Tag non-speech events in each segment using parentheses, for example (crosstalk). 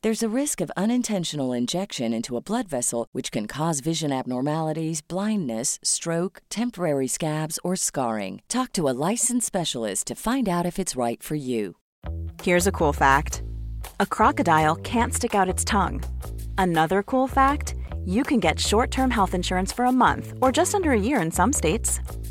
There's a risk of unintentional injection into a blood vessel, which can cause vision abnormalities, blindness, stroke, temporary scabs, or scarring. Talk to a licensed specialist to find out if it's right for you. Here's a cool fact a crocodile can't stick out its tongue. Another cool fact you can get short term health insurance for a month or just under a year in some states.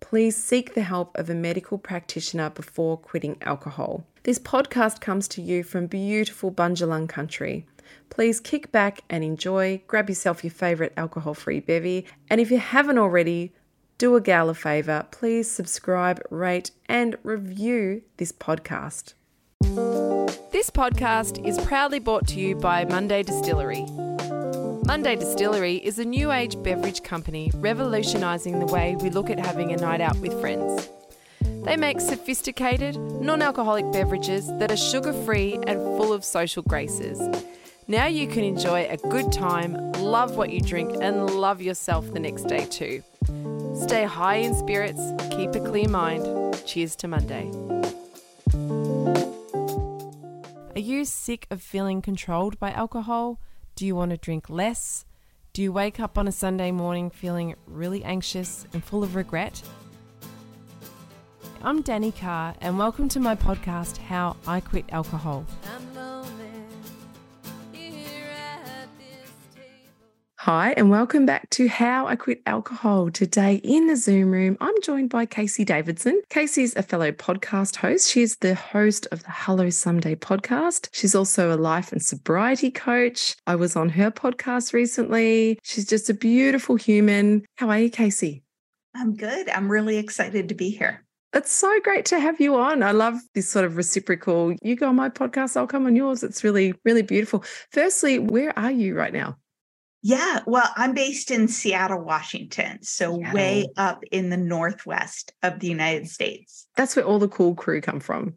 please seek the help of a medical practitioner before quitting alcohol. This podcast comes to you from beautiful Bundjalung country. Please kick back and enjoy, grab yourself your favourite alcohol free bevy, and if you haven't already, do a gal a favour, please subscribe, rate, and review this podcast. This podcast is proudly brought to you by Monday Distillery. Monday Distillery is a new age beverage company revolutionising the way we look at having a night out with friends. They make sophisticated, non alcoholic beverages that are sugar free and full of social graces. Now you can enjoy a good time, love what you drink, and love yourself the next day too. Stay high in spirits, keep a clear mind. Cheers to Monday. Are you sick of feeling controlled by alcohol? Do you want to drink less? Do you wake up on a Sunday morning feeling really anxious and full of regret? I'm Danni Carr, and welcome to my podcast, How I Quit Alcohol. Hi, and welcome back to How I Quit Alcohol. Today in the Zoom room, I'm joined by Casey Davidson. Casey's a fellow podcast host. She's the host of the Hello Someday podcast. She's also a life and sobriety coach. I was on her podcast recently. She's just a beautiful human. How are you, Casey? I'm good. I'm really excited to be here. It's so great to have you on. I love this sort of reciprocal. You go on my podcast, I'll come on yours. It's really, really beautiful. Firstly, where are you right now? Yeah, well, I'm based in Seattle, Washington, so Seattle. way up in the northwest of the United States. That's where all the cool crew come from.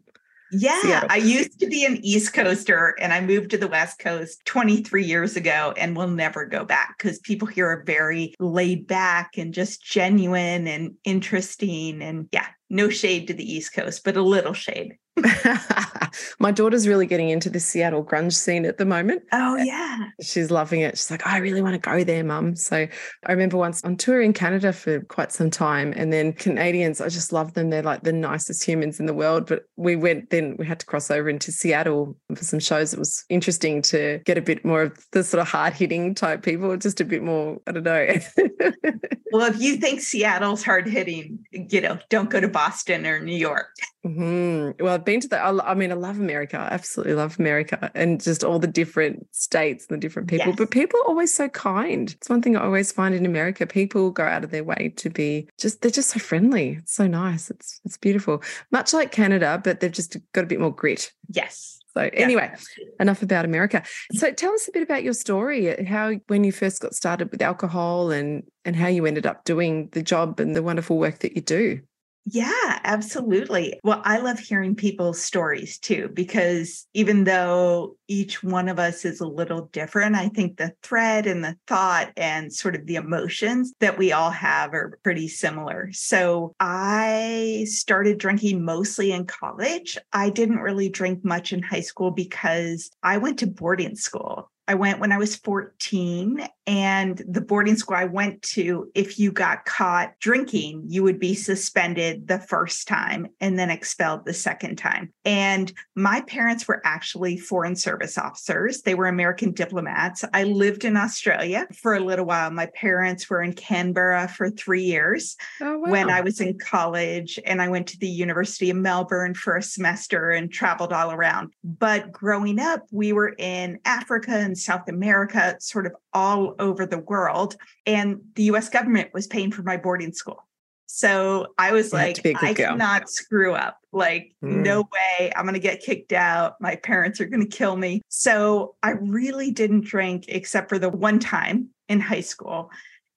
Yeah, Seattle. I used to be an East Coaster and I moved to the West Coast 23 years ago and will never go back because people here are very laid back and just genuine and interesting. And yeah, No shade to the East Coast, but a little shade. (laughs) My daughter's really getting into the Seattle grunge scene at the moment. Oh, uh, yeah. She's loving it. She's like, I really want to go there, mum. So I remember once on tour in Canada for quite some time. And then Canadians, I just love them. They're like the nicest humans in the world. But we went, then we had to cross over into Seattle for some shows. It was interesting to get a bit more of the sort of hard hitting type people, just a bit more, I don't know. (laughs) well, if you think Seattle's hard hitting, you know, don't go to Boston or New York. Mm-hmm. Well, I've been to the, I mean, I love America. I absolutely love America and just all the different states and the different people. Yes. But people are always so kind. It's one thing I always find in America. People go out of their way to be just, they're just so friendly. It's so nice. It's, it's beautiful. Much like Canada, but they've just got a bit more grit. Yes. So anyway, yeah. enough about America. So tell us a bit about your story, how when you first got started with alcohol and and how you ended up doing the job and the wonderful work that you do. Yeah, absolutely. Well, I love hearing people's stories too, because even though each one of us is a little different, I think the thread and the thought and sort of the emotions that we all have are pretty similar. So I started drinking mostly in college. I didn't really drink much in high school because I went to boarding school. I went when I was 14, and the boarding school I went to, if you got caught drinking, you would be suspended the first time and then expelled the second time. And my parents were actually foreign service officers, they were American diplomats. I lived in Australia for a little while. My parents were in Canberra for three years oh, wow. when I was in college, and I went to the University of Melbourne for a semester and traveled all around. But growing up, we were in Africa and South America, sort of all over the world. And the US government was paying for my boarding school. So I was you like, I girl. cannot screw up. Like, mm. no way. I'm going to get kicked out. My parents are going to kill me. So I really didn't drink except for the one time in high school.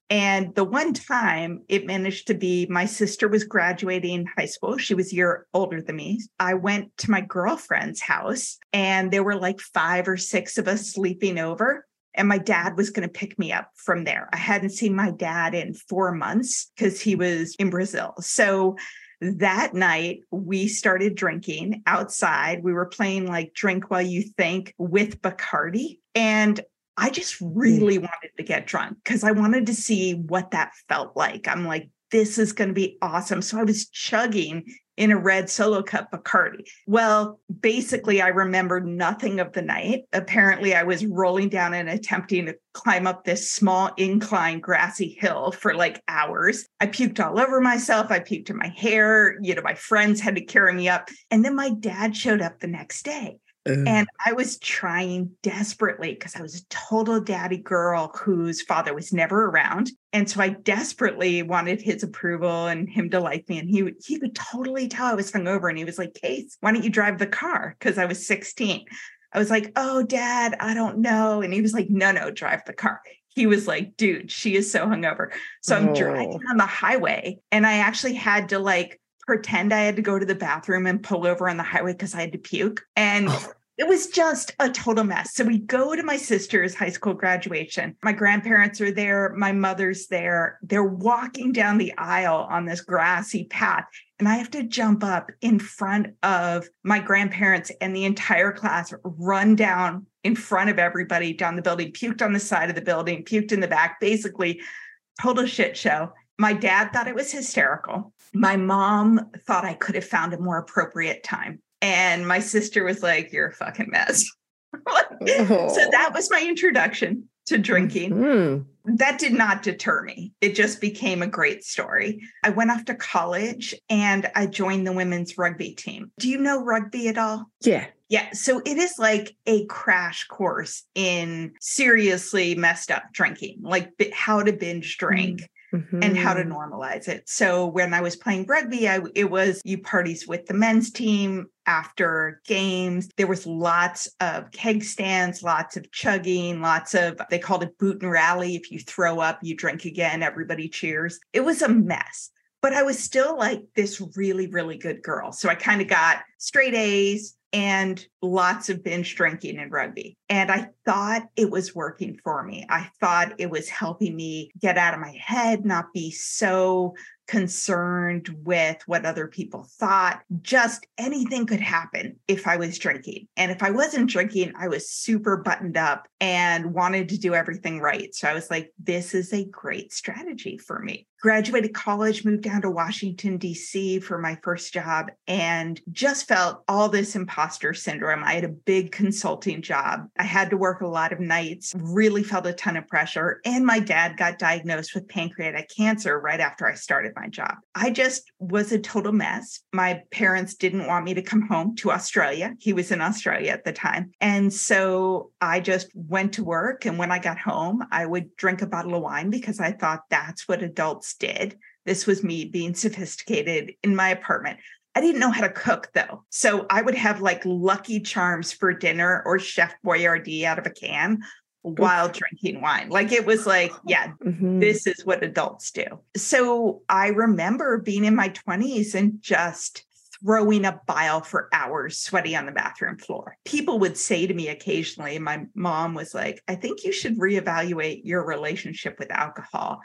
And the one time it managed to be my sister was graduating high school. She was a year older than me. I went to my girlfriend's house and there were like five or six of us sleeping over and my dad was going to pick me up from there. I hadn't seen my dad in four months because he was in Brazil. So that night we started drinking outside. We were playing like drink while you think with Bacardi. And I just really mm. wanted to get drunk because I wanted to see what that felt like. I'm like, this is going to be awesome. So I was chugging in a red solo cup Bacardi. Well, basically, I remember nothing of the night. Apparently, I was rolling down and attempting to climb up this small incline grassy hill for like hours. I puked all over myself. I puked in my hair. You know, my friends had to carry me up. And then my dad showed up the next day. And I was trying desperately because I was a total daddy girl whose father was never around. And so I desperately wanted his approval and him to like me. And he, he could totally tell I was hungover. And he was like, Case, why don't you drive the car? Because I was 16. I was like, oh, dad, I don't know. And he was like, no, no, drive the car. He was like, dude, she is so hungover. So I'm oh. driving on the highway and I actually had to like pretend I had to go to the bathroom and pull over on the highway because I had to puke. And oh. It was just a total mess. So we go to my sister's high school graduation. My grandparents are there, my mother's there. They're walking down the aisle on this grassy path. And I have to jump up in front of my grandparents and the entire class, run down in front of everybody down the building, puked on the side of the building, puked in the back, basically total shit show. My dad thought it was hysterical. My mom thought I could have found a more appropriate time. And my sister was like, You're a fucking mess. (laughs) oh. So that was my introduction to drinking. Mm-hmm. That did not deter me. It just became a great story. I went off to college and I joined the women's rugby team. Do you know rugby at all? Yeah. Yeah. So it is like a crash course in seriously messed up drinking, like how to binge drink. Mm mm-hmm. and how to mm-hmm. normalize it. So when I was playing rugby, I, it was you parties with the men's team after games. There was lots of keg stands, lots of chugging, lots of, they called it boot and rally. If you throw up, you drink again, everybody cheers. It was a mess but I was still like this really, really good girl. So I kind of got straight A's, and lots of binge drinking in rugby. And I thought it was working for me. I thought it was helping me get out of my head, not be so concerned with what other people thought. Just anything could happen if I was drinking. And if I wasn't drinking, I was super buttoned up and wanted to do everything right. So I was like, this is a great strategy for me graduated college, moved down to Washington, D.C. for my first job, and just felt all this imposter syndrome. I had a big consulting job. I had to work a lot of nights, really felt a ton of pressure. And my dad got diagnosed with pancreatic cancer right after I started my job. I just was a total mess. My parents didn't want me to come home to Australia. He was in Australia at the time. And so I just went to work. And when I got home, I would drink a bottle of wine because I thought that's what adults did. This was me being sophisticated in my apartment. I didn't know how to cook though. So I would have like Lucky Charms for dinner or Chef Boyardee out of a can while drinking wine. Like it was like, yeah, mm-hmm. this is what adults do. So I remember being in my 20s and just throwing up bile for hours, sweaty on the bathroom floor. People would say to me occasionally, my mom was like, I think you should reevaluate your relationship with alcohol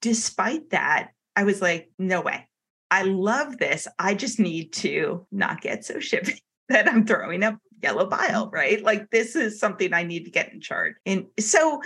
despite that, I was like, no way. I love this. I just need to not get so shippy (laughs) that I'm throwing up yellow bile, mm-hmm. right? Like this is something I need to get in charge. And so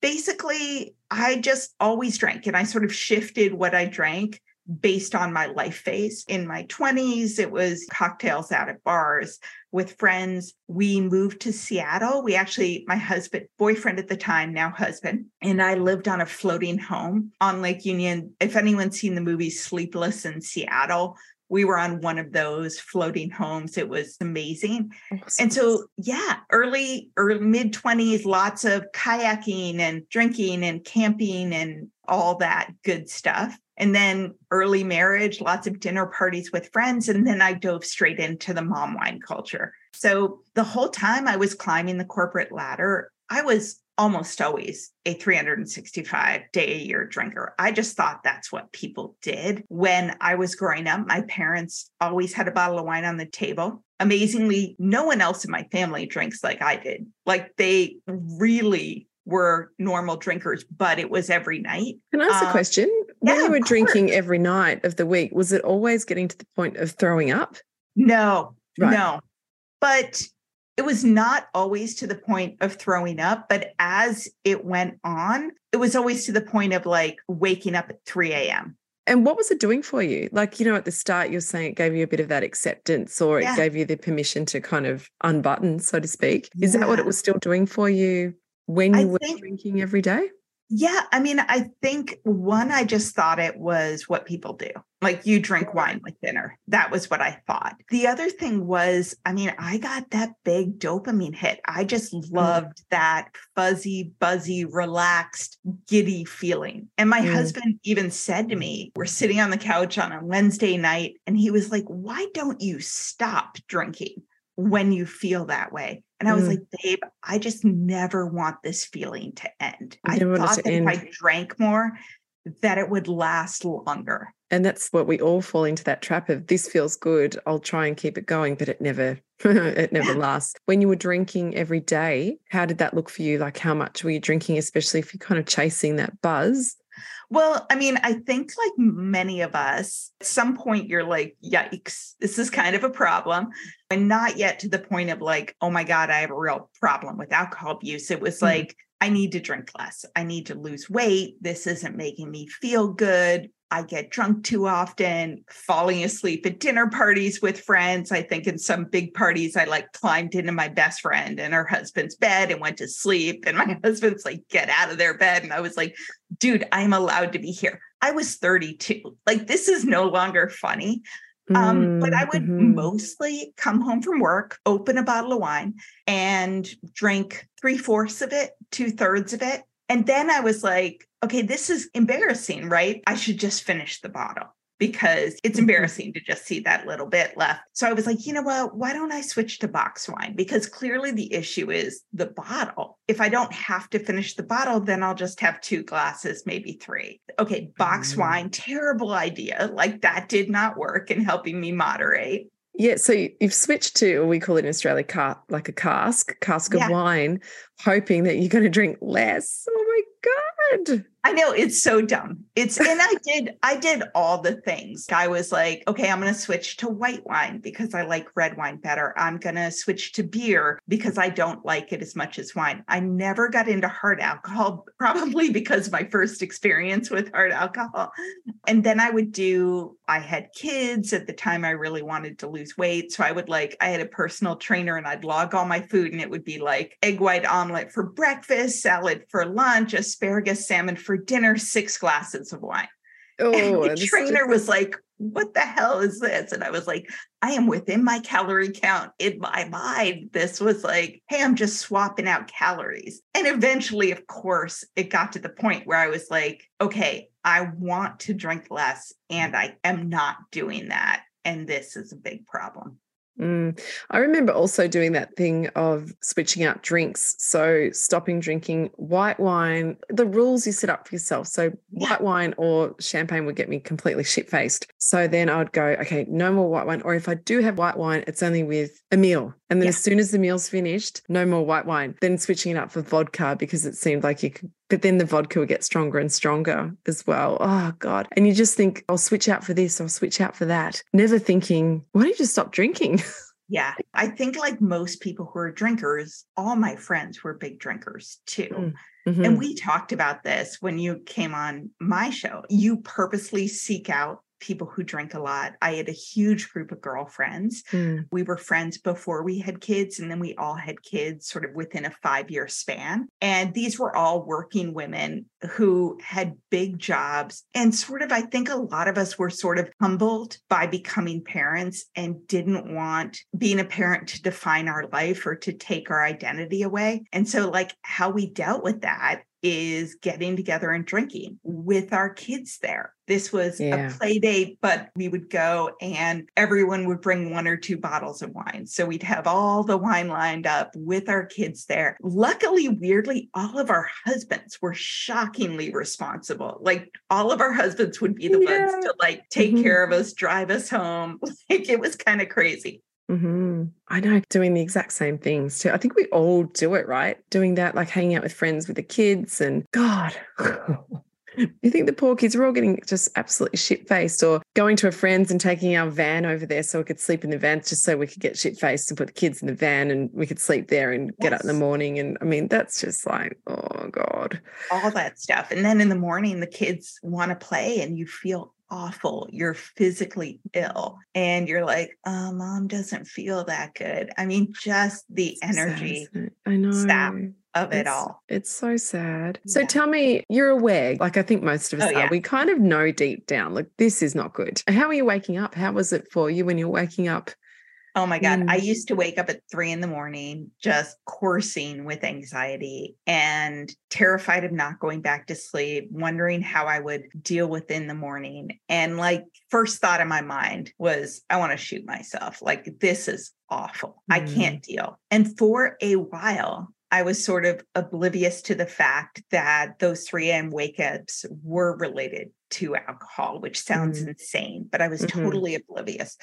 basically, I just always drank and I sort of shifted what I drank based on my life phase. In my 20s, it was cocktails out at bars with friends. We moved to Seattle. We actually, my husband, boyfriend at the time, now husband, and I lived on a floating home on Lake Union. If anyone's seen the movie Sleepless in Seattle, we were on one of those floating homes. It was amazing. Oh, and so, yeah, early or mid 20s, lots of kayaking and drinking and camping and all that good stuff. And then early marriage, lots of dinner parties with friends. And then I dove straight into the mom wine culture. So the whole time I was climbing the corporate ladder, I was almost always a 365 day a year drinker. I just thought that's what people did. When I was growing up, my parents always had a bottle of wine on the table. Amazingly, no one else in my family drinks like I did. Like they really were normal drinkers, but it was every night. Can I ask um, a question? When yeah, you were drinking every night of the week, was it always getting to the point of throwing up? No, right. no. But it was not always to the point of throwing up, but as it went on, it was always to the point of like waking up at 3 a.m. And what was it doing for you? Like, you know, at the start, you're saying it gave you a bit of that acceptance or yeah. it gave you the permission to kind of unbutton, so to speak. Is yeah. that what it was still doing for you when you I were think, drinking every day? Yeah. I mean, I think one, I just thought it was what people do. Like you drink wine with dinner. That was what I thought. The other thing was, I mean, I got that big dopamine hit. I just mm. loved mm. that fuzzy, buzzy, relaxed, giddy feeling. And my mm. husband even said to me, We're sitting on the couch on a Wednesday night, and he was like, Why don't you stop drinking? when you feel that way. And I was mm. like, babe, I just never want this feeling to end. I, I thought that end. if I drank more, that it would last longer. And that's what we all fall into that trap of this feels good. I'll try and keep it going, but it never (laughs) it never lasts. When you were drinking every day, how did that look for you? Like how much were you drinking, especially if you're kind of chasing that buzz? Well, I mean, I think like many of us, at some point you're like, yikes, this is kind of a problem. And not yet to the point of like, oh my God, I have a real problem with alcohol abuse. It was mm-hmm. like, I need to drink less. I need to lose weight. This isn't making me feel good. I get drunk too often, falling asleep at dinner parties with friends. I think in some big parties, I like climbed into my best friend and her husband's bed and went to sleep. And my (laughs) husband's like, get out of their bed. And I was like, dude, I'm allowed to be here. I was 32. Like, this is no longer funny. Um, but I would mm-hmm. mostly come home from work, open a bottle of wine, and drink three fourths of it, two thirds of it. And then I was like, okay, this is embarrassing, right? I should just finish the bottle because it's mm-hmm. embarrassing to just see that little bit left. So I was like, you know what? Why don't I switch to box wine? Because clearly the issue is the bottle. If I don't have to finish the bottle, then I'll just have two glasses, maybe three. Okay, box mm-hmm. wine, terrible idea. Like that did not work in helping me moderate. Yeah, so you've switched to, we call it in Australia, car, like a cask, cask of wine, hoping that you're going to drink less. Oh my God hard I know it's so dumb. It's and I did I did all the things. I was like, okay, I'm going to switch to white wine because I like red wine better. I'm going to switch to beer because I don't like it as much as wine. I never got into hard alcohol (laughs) probably because my first experience with hard alcohol. And then I would do I had kids at the time I really wanted to lose weight, so I would like I had a personal trainer and I'd log all my food and it would be like egg white omelet for breakfast, salad for lunch, asparagus salmon for dinner, six glasses of wine. Oh, and the trainer was like, What the hell is this? And I was like, I am within my calorie count in my mind. This was like, Hey, I'm just swapping out calories. And eventually, of course, it got to the point where I was like, Okay, I want to drink less and I am not doing that. And this is a big problem. Mm. I remember also doing that thing of switching out drinks. So stopping drinking white wine, the rules you set up for yourself. So yeah. white wine or champagne would get me completely shit faced. So then I would go, okay, no more white wine. Or if I do have white wine, it's only with a meal. And then yeah. as soon as the meal's finished, no more white wine. Then switching it up for vodka because it seemed like you could, but then the vodka would get stronger and stronger as well. Oh God. And you just think, I'll switch out for this, I'll switch out for that. Never thinking, why don't you just stop drinking? (laughs) Yeah. I think like most people who are drinkers, all my friends were big drinkers too. Mm-hmm. And we talked about this when you came on my show. You purposely seek out people who drink a lot. I had a huge group of girlfriends. Mm. We were friends before we had kids, and then we all had kids sort of within a five year span. And these were all working women who had big jobs. And sort of, I think a lot of us were sort of humbled by becoming parents and didn't want being a parent to define our life or to take our identity away. And so, like, how we dealt with that is getting together and drinking with our kids there. This was yeah. a play date, but we would go and everyone would bring one or two bottles of wine. So we'd have all the wine lined up with our kids there. Luckily, weirdly, all of our husbands were shockingly responsible. Like all of our husbands would be the yeah. ones to like take mm-hmm. care of us, drive us home. (laughs) Like it was kind of crazy. Mm-hmm. I know, doing the exact same things too. I think we all do it, right? Doing that, like hanging out with friends with the kids, and God, (laughs) you think the poor kids were all getting just absolutely shit faced, or going to a friend's and taking our van over there so we could sleep in the van just so we could get shit faced and put the kids in the van and we could sleep there and get up in the morning. And I mean, that's just like, oh God. All that stuff. And then in the morning, the kids want to play and you feel awful. You're physically ill and you're like, oh, mom doesn't feel that good. I mean, just the energy I know. Sap of it all. It's so sad. Yeah. So tell me, you're aware, like I think most of us oh, are, yeah. we kind of know deep down, like this is not good. How are you waking up? How was it for you when you're waking up Oh my God. Mm. I used to wake up at three in the morning, just coursing with anxiety and terrified of not going back to sleep, wondering how I would deal with in the morning. And like, first thought in my mind was, I want to shoot myself. Like, this is awful. Mm. I can't deal. And for a while, I was sort of oblivious to the fact that those 3 a.m. wake ups were related to alcohol, which sounds mm. insane, but I was mm-hmm. totally oblivious.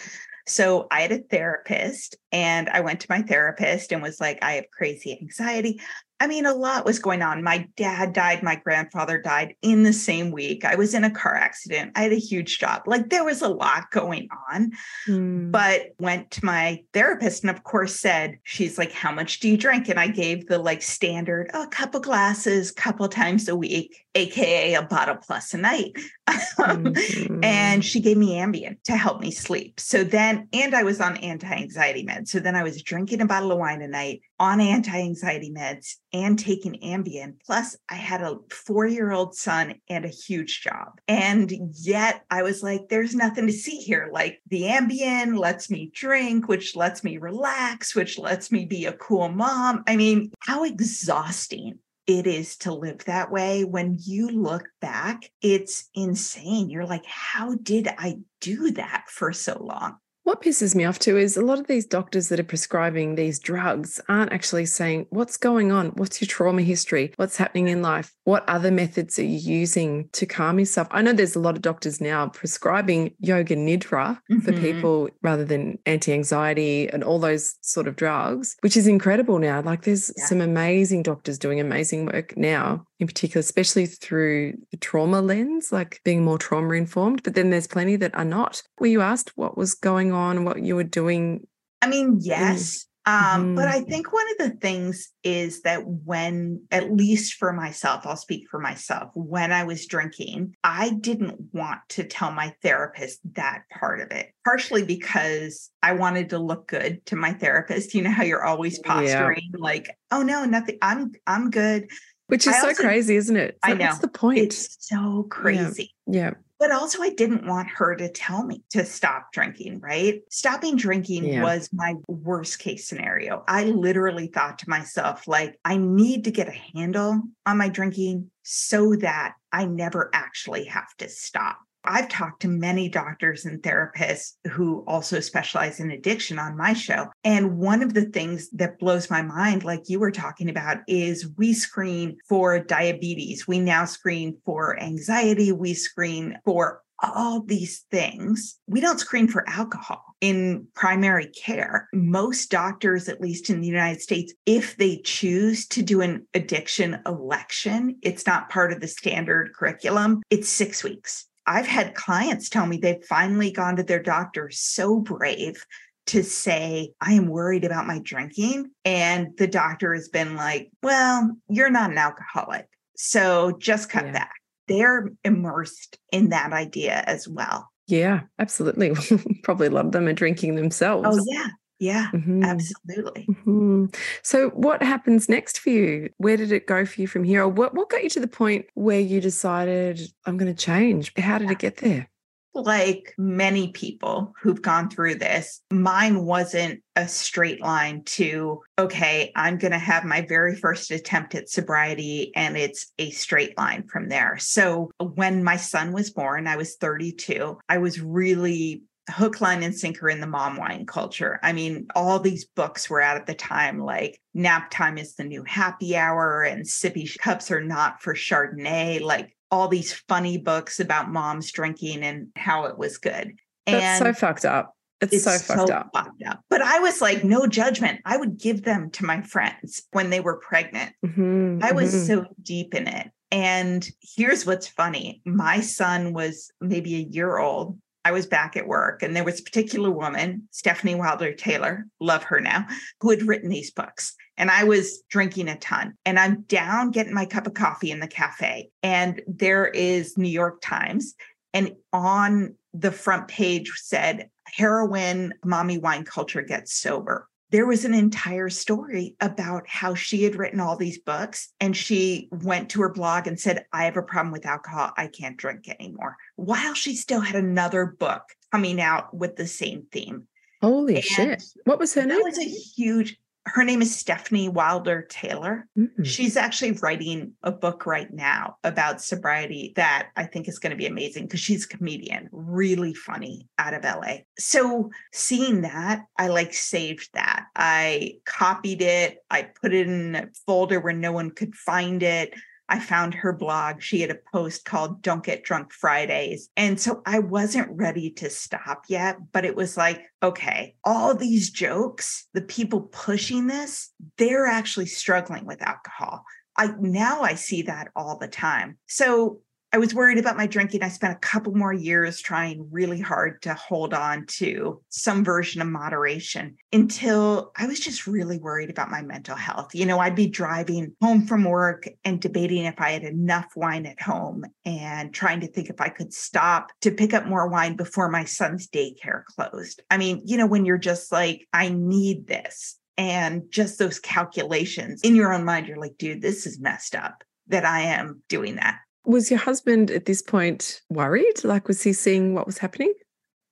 So I had a therapist and I went to my therapist and was like, I have crazy anxiety. I mean, a lot was going on. My dad died, my grandfather died in the same week. I was in a car accident. I had a huge job. Like there was a lot going on. Mm. But went to my therapist and of course said, she's like, "How much do you drink?" And I gave the like standard, oh, a couple glasses, couple times a week, aka a bottle plus a night. Mm-hmm. And she gave me Ambien to help me sleep. So then and I was on anti-anxiety meds. So then I was drinking a bottle of wine a night on anti-anxiety meds and taking Ambien. Plus, I had a four year old son and a huge job. And yet I was like, there's nothing to see here. Like the Ambien lets me drink, which lets me relax, which lets me be a cool mom. I mean, how exhausting it is to live that way. When you look back, it's insane. You're like, how did I do that for so long? What pisses me off too is a lot of these doctors that are prescribing these drugs aren't actually saying, What's going on? What's your trauma history? What's happening in life? What other methods are you using to calm yourself? I know there's a lot of doctors now prescribing yoga nidra mm-hmm. for people rather than anti anxiety and all those sort of drugs, which is incredible now. Like there's yeah. some amazing doctors doing amazing work now in particular, especially through the trauma lens, like being more trauma informed. But then there's plenty that are not. Were you asked what was going on, what you were doing? I mean, yes. Um, mm-hmm. But I think one of the things is that when, at least for myself, I'll speak for myself, when I was drinking, I didn't want to tell my therapist that part of it, partially because I wanted to look good to my therapist. You know how you're always posturing yeah. like, oh no, nothing, I'm I'm good. Which is I so also, crazy, isn't it? So I know. What's the point? It's so crazy. Yeah. yeah. But also, I didn't want her to tell me to stop drinking, right? Stopping drinking yeah. was my worst case scenario. I literally thought to myself, like, I need to get a handle on my drinking so that I never actually have to stop. I've talked to many doctors and therapists who also specialize in addiction on my show. And one of the things that blows my mind, like you were talking about, is we screen for diabetes. We now screen for anxiety. We screen for all these things. We don't screen for alcohol in primary care. Most doctors, at least in the United States, if they choose to do an addiction election, it's not part of the standard curriculum, it's six weeks. I've had clients tell me they've finally gone to their doctor so brave to say, I am worried about my drinking. And the doctor has been like, well, you're not an alcoholic. So just cut yeah. back. They're immersed in that idea as well. Yeah, absolutely. (laughs) Probably a lot of them are drinking oh, themselves. Oh, yeah. Yeah, mm-hmm. absolutely. Mm-hmm. So, what happens next for you? Where did it go for you from here? Or what, what got you to the point where you decided, I'm going to change? How did it get there? Like many people who've gone through this, mine wasn't a straight line to, okay, I'm going to have my very first attempt at sobriety and it's a straight line from there. So when my son was born, I was 32. I was really hook, line, and sinker in the mom wine culture. I mean, all these books were out at the time, like Nap Time is the New Happy Hour and Sippy Cups Are Not for Chardonnay, like all these funny books about moms drinking and how it was good. That's and so fucked up. It's, it's so fucked up. fucked up. But I was like, no judgment. I would give them to my friends when they were pregnant. Mm-hmm, I was mm-hmm. so deep in it. And here's what's funny my son was maybe a year old I was back at work, and there was a particular woman, Stefanie Wilder Taylor, love her now, who had written these books. And I was drinking a ton. And I'm down getting my cup of coffee in the cafe. And there is New York Times. And on the front page said, heroine, mommy wine culture gets sober there was an entire story about how she had written all these books and she went to her blog and said, I have a problem with alcohol. I can't drink anymore. While she still had another book coming out with the same theme. Holy and shit. What was her name? That was a huge, her name is Stefanie Wilder Taylor. Mm-hmm. She's actually writing a book right now about sobriety that I think is going to be amazing because she's a comedian, really funny out of LA. So seeing that, I like saved that. I copied it, I put it in a folder where no one could find it. I found her blog. She had a post called Don't Get Drunk Fridays. And so I wasn't ready to stop yet, but it was like, okay, all these jokes, the people pushing this, they're actually struggling with alcohol. I now I see that all the time. So I was worried about my drinking. I spent a couple more years trying really hard to hold on to some version of moderation until I was just really worried about my mental health. You know, I'd be driving home from work and debating if I had enough wine at home and trying to think if I could stop to pick up more wine before my son's daycare closed. I mean, you know, when you're just like, I need this. And just those calculations in your own mind, you're like, dude, this is messed up that I am doing that. Was your husband at this point worried? Like, was he seeing what was happening?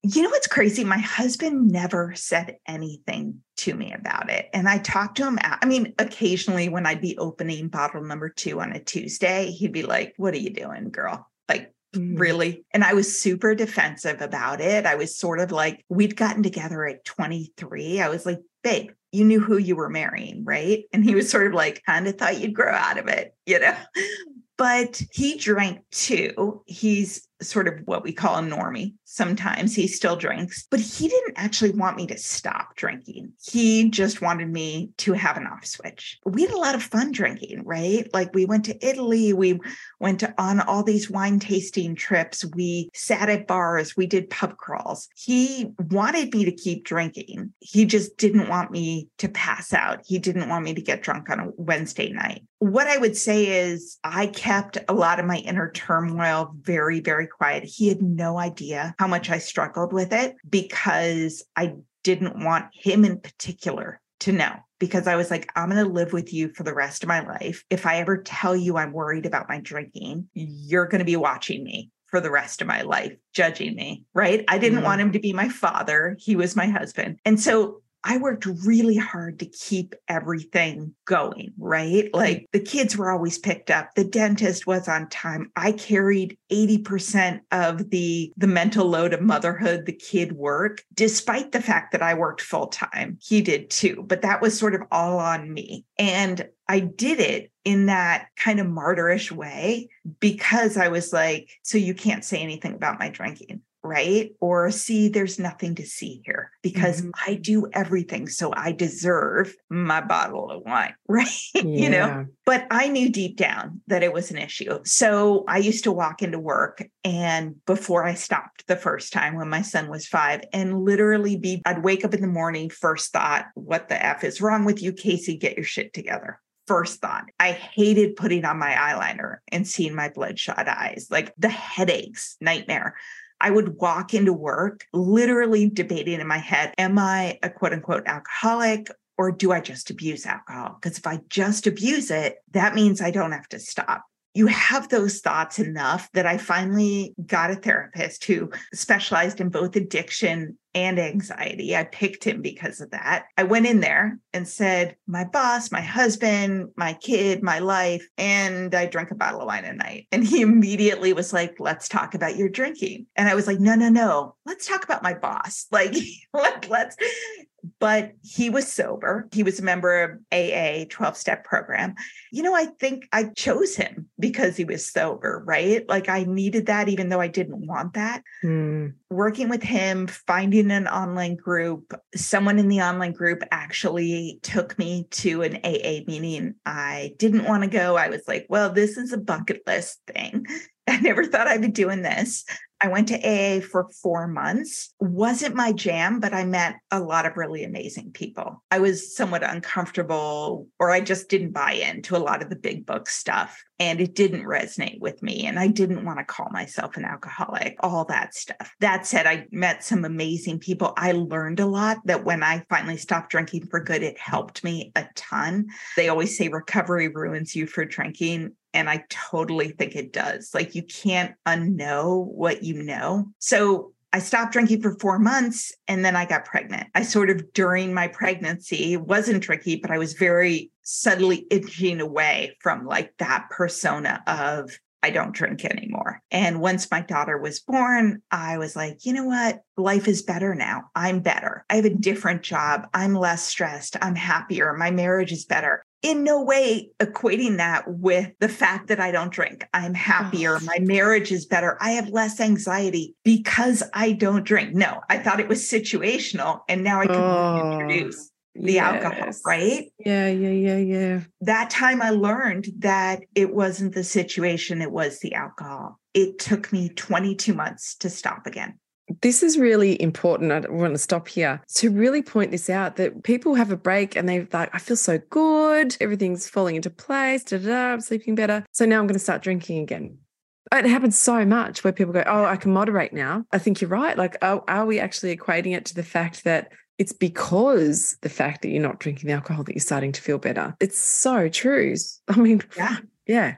You know what's crazy? My husband never said anything to me about it. And I talked to him. I mean, occasionally when I'd be opening bottle number two on a Tuesday, he'd be like, What are you doing, girl? Like, mm. really. And I was super defensive about it. I was sort of like, we'd gotten together at 23. I was like, babe, you knew who you were marrying, right? And he was sort of like, kind of thought you'd grow out of it, you know? But he drank too. He's sort of what we call a normie. Sometimes he still drinks, but he didn't actually want me to stop drinking. He just wanted me to have an off switch. We had a lot of fun drinking, right? Like we went to Italy, we went to, on all these wine tasting trips, we sat at bars, we did pub crawls. He wanted me to keep drinking. He just didn't want me to pass out. He didn't want me to get drunk on a Wednesday night. What I would say is I kept a lot of my inner turmoil very, very quiet. He had no idea how much I struggled with it because I didn't want him in particular to know because I was like, I'm going to live with you for the rest of my life. If I ever tell you I'm worried about my drinking, you're going to be watching me for the rest of my life, judging me, right? I didn't mm-hmm. want him to be my father. He was my husband. And so I worked really hard to keep everything going, right? Hmm. Like the kids were always picked up. The dentist was on time. I carried 80% of the the mental load of motherhood, the kid work, despite the fact that I worked full time. He did too, but that was sort of all on me. And I did it in that kind of martyrish way because I was like, so you can't say anything about my drinking right? Or see, there's nothing to see here because mm-hmm. I do everything. So I deserve my bottle of wine, (laughs) right? Yeah. you know, but I knew deep down that it was an issue. So I used to walk into work and before I stopped the first time when my son was five and literally be, I'd wake up in the morning, first thought, what the F is wrong with you, Casey? Get your shit together first thought. I hated putting on my eyeliner and seeing my bloodshot eyes, like the headaches, nightmare. I would walk into work literally debating in my head, am I a quote unquote alcoholic or do I just abuse alcohol? Because if I just abuse it, that means I don't have to stop you have those thoughts enough that I finally got a therapist who specialized in both addiction and anxiety. I picked him because of that. I went in there and said, My boss, my husband, my kid, my life, and I drank a bottle of wine a night. And he (laughs) immediately was like, Let's talk about your drinking. And I was like, No, no, no. Let's talk about my boss. (laughs) Like, (laughs) let, let's but he was sober. He was a member of AA 12 step program. You know, I think I chose him because he was sober, right? Like I needed that, even though I didn't want that. Mm. Working with him, finding an online group, someone in the online group actually took me to an AA meeting. I didn't want to go. I was like, well, this is a bucket list thing. (laughs) I never thought I'd be doing this. I went to AA for four months. Wasn't my jam, but I met a lot of really amazing people. I was somewhat uncomfortable, or I just didn't buy into a lot of the big book stuff. And it didn't resonate with me. And I didn't want to call myself an alcoholic, all that stuff. That said, I met some amazing people. I learned a lot that when I finally stopped drinking for good, it helped me a ton. They always say recovery ruins you for drinking. And I totally think it does. Like you can't unknow what you know. So I stopped drinking for four months and then I got pregnant. I sort of during my pregnancy wasn't tricky, but I was very subtly itching away from like that persona of I don't drink anymore. And once my daughter was born, I was like, you know what? Life is better now. I'm better. I have a different job. I'm less stressed. I'm happier. My marriage is better in no way equating that with the fact that I don't drink. I'm happier. Oh. My marriage is better. I have less anxiety because I don't drink. No, I thought it was situational. And now I can oh, introduce the yes. alcohol, right? Yeah, yeah, yeah, yeah. That time I learned that it wasn't the situation, it was the alcohol. It took me 22 months to stop again. This is really important. I want to stop here to really point this out that people have a break and they're like, I feel so good. Everything's falling into place. Da, da, da, I'm sleeping better. So now I'm going to start drinking again. It happens so much where people go, Oh, I can moderate now. I think you're right. Like, are, are we actually equating it to the fact that it's because the fact that you're not drinking the alcohol that you're starting to feel better? It's so true. (laughs) I mean, yeah. Yeah.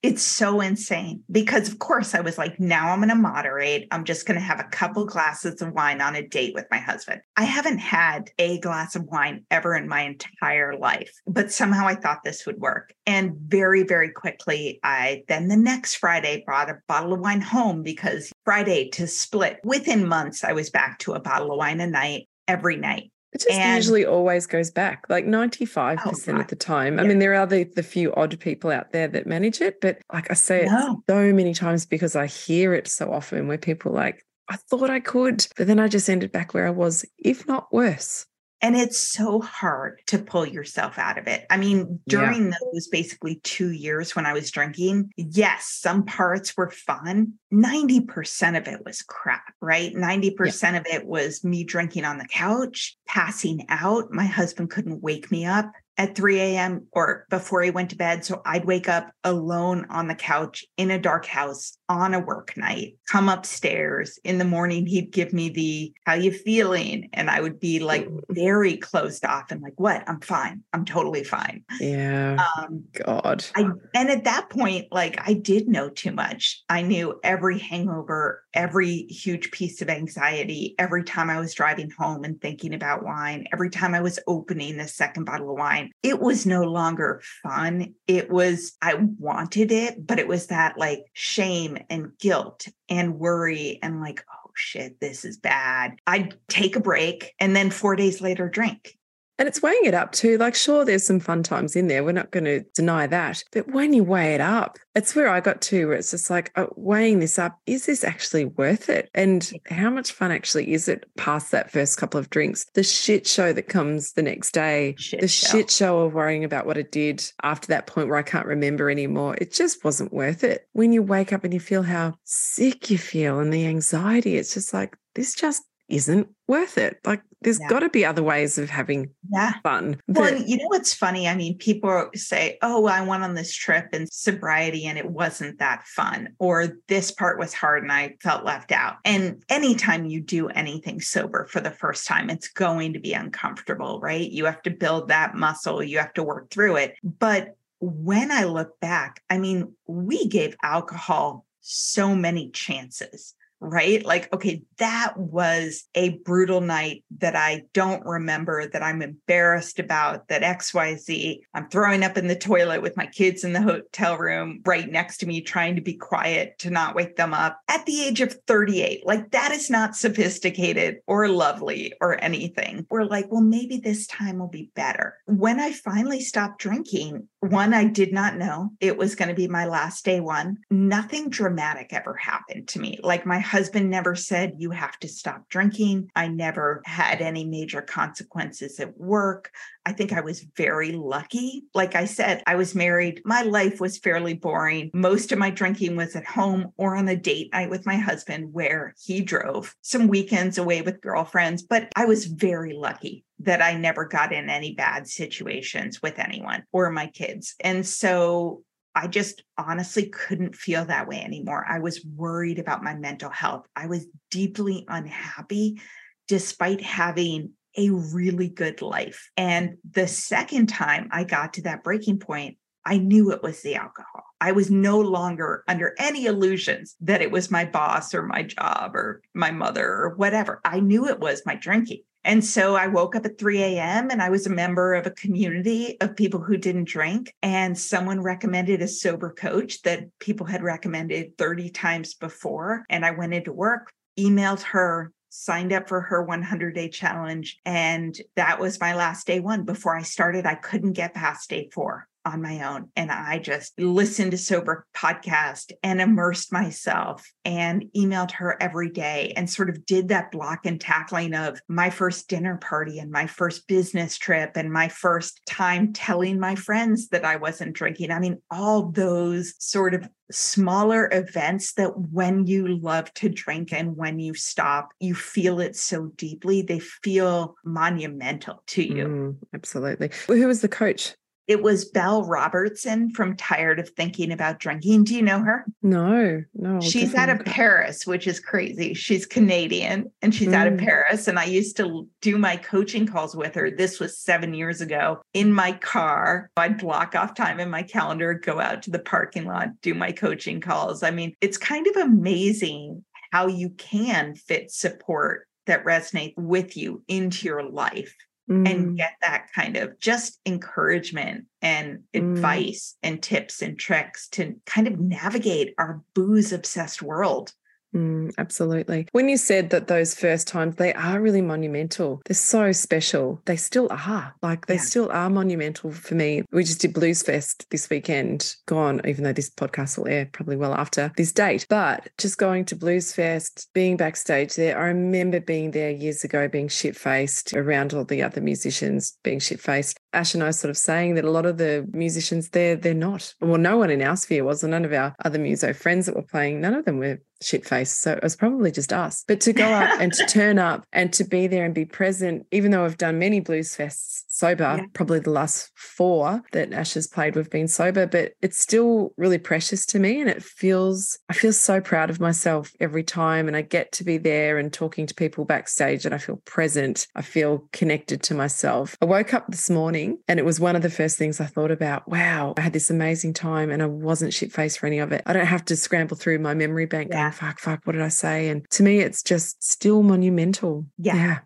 It's so insane because, of course, I was like, now I'm going to moderate. I'm just going to have a couple glasses of wine on a date with my husband. I haven't had a glass of wine ever in my entire life, but somehow I thought this would work. And very, very quickly, I then the next Friday brought a bottle of wine home because Friday to split within months, I was back to a bottle of wine a night every night. It just and, usually always goes back, like 95% oh, of the time. Yeah. I mean, there are the, the few odd people out there that manage it, but like I say no. it so many times because I hear it so often where people like, I thought I could, but then I just ended back where I was, if not worse. And it's so hard to pull yourself out of it. I mean, during yeah. those basically two years when I was drinking, yes, some parts were fun. 90% of it was crap, right? 90% yeah. of it was me drinking on the couch, passing out. My husband couldn't wake me up at 3 a.m. or before he went to bed. So I'd wake up alone on the couch in a dark house on a work night, come upstairs. In the morning, he'd give me the, how you feeling? And I would be like very closed off and like, what? I'm fine. I'm totally fine. Yeah. Um, God. I, and at that point, like I did know too much. I knew every hangover, every huge piece of anxiety, every time I was driving home and thinking about wine, every time I was opening the second bottle of wine, it was no longer fun. It was, I wanted it, but it was that like shame and guilt and worry and like, oh shit, this is bad. I'd take a break and then four days later drink. And it's weighing it up too. Like, sure, there's some fun times in there. We're not going to deny that. But when you weigh it up, it's where I got to, where it's just like uh, weighing this up. Is this actually worth it? And how much fun actually is it past that first couple of drinks? The shit show that comes the next day, shit the show. shit show of worrying about what it did after that point where I can't remember anymore. It just wasn't worth it. When you wake up and you feel how sick you feel and the anxiety, it's just like, this just isn't worth it. Like there's yeah. got to be other ways of having yeah. fun. Well, you know what's funny? I mean, people say, "Oh, I went on this trip in sobriety and it wasn't that fun," or "This part was hard and I felt left out." And anytime you do anything sober for the first time, it's going to be uncomfortable, right? You have to build that muscle. You have to work through it. But when I look back, I mean, we gave alcohol so many chances right? Like, okay, that was a brutal night that I don't remember, that I'm embarrassed about, that XYZ. I'm throwing up in the toilet with my kids in the hotel room right next to me, trying to be quiet to not wake them up at the age of 38. Like, that is not sophisticated or lovely or anything. We're like, well, maybe this time will be better. When I finally stopped drinking, one, I did not know it was going to be my last day one. Nothing dramatic ever happened to me. Like my husband never said, you have to stop drinking. I never had any major consequences at work. I think I was very lucky. Like I said, I was married. My life was fairly boring. Most of my drinking was at home or on a date night with my husband where he drove some weekends away with girlfriends. But I was very lucky that I never got in any bad situations with anyone or my kids. And so I just honestly couldn't feel that way anymore. I was worried about my mental health. I was deeply unhappy despite having a really good life. And the second time I got to that breaking point, I knew it was the alcohol. I was no longer under any illusions that it was my boss or my job or my mother or whatever. I knew it was my drinking. And so I woke up at 3 a.m. and I was a member of a community of people who didn't drink. And someone recommended a sober coach that people had recommended 30 times before. And I went into work, emailed her, signed up for her 100 day challenge. And that was my last day one. Before I started, I couldn't get past day four on my own and I just listened to sober podcast and immersed myself and emailed her every day and sort of did that block and tackling of my first dinner party and my first business trip and my first time telling my friends that I wasn't drinking. I mean, all those sort of smaller events that when you love to drink and when you stop, you feel it so deeply, they feel monumental to you. Mm, absolutely. Who was the coach? It was Belle Robertson from Tired of Thinking About Drinking. Do you know her? No, no. She's out of Paris, which is crazy. She's Canadian and she's mm. out of mm. Paris. And I used to do my coaching calls with her. This was seven years ago in my car. I'd block off time in my calendar, go out to the parking lot, do my coaching calls. I mean, it's kind of amazing how you can fit support that resonate with you into your life mm. and get that kind of just encouragement and mm. advice and tips and tricks to kind of navigate our booze obsessed world. Mm, absolutely. When you said that those first times, they are really monumental. They're so special. They still are. Like they yeah. still are monumental for me. We just did Blues Fest this weekend, gone, even though this podcast will air probably well after this date. But just going to Blues Fest, being backstage there, I remember being there years ago, being shit faced around all the other musicians, being shit faced. Ash and I sort of saying that a lot of the musicians there, they're not. Well, no one in our sphere was, and none of our other muso friends that were playing, none of them were shit faced. So it was probably just us. But to go up and to (laughs) turn up and to be there and be present, even though I've done many blues fests sober, yeah. probably the last four that Ash has played, we've been sober, but it's still really precious to me. And it feels, I feel so proud of myself every time. And I get to be there and talking to people backstage and I feel present. I feel connected to myself. I woke up this morning and it was one of the first things I thought about. Wow, I had this amazing time and I wasn't shit faced for any of it. I don't have to scramble through my memory bank yeah. going, fuck, fuck, what did I say? And to me, it's just still monumental. Yeah. yeah.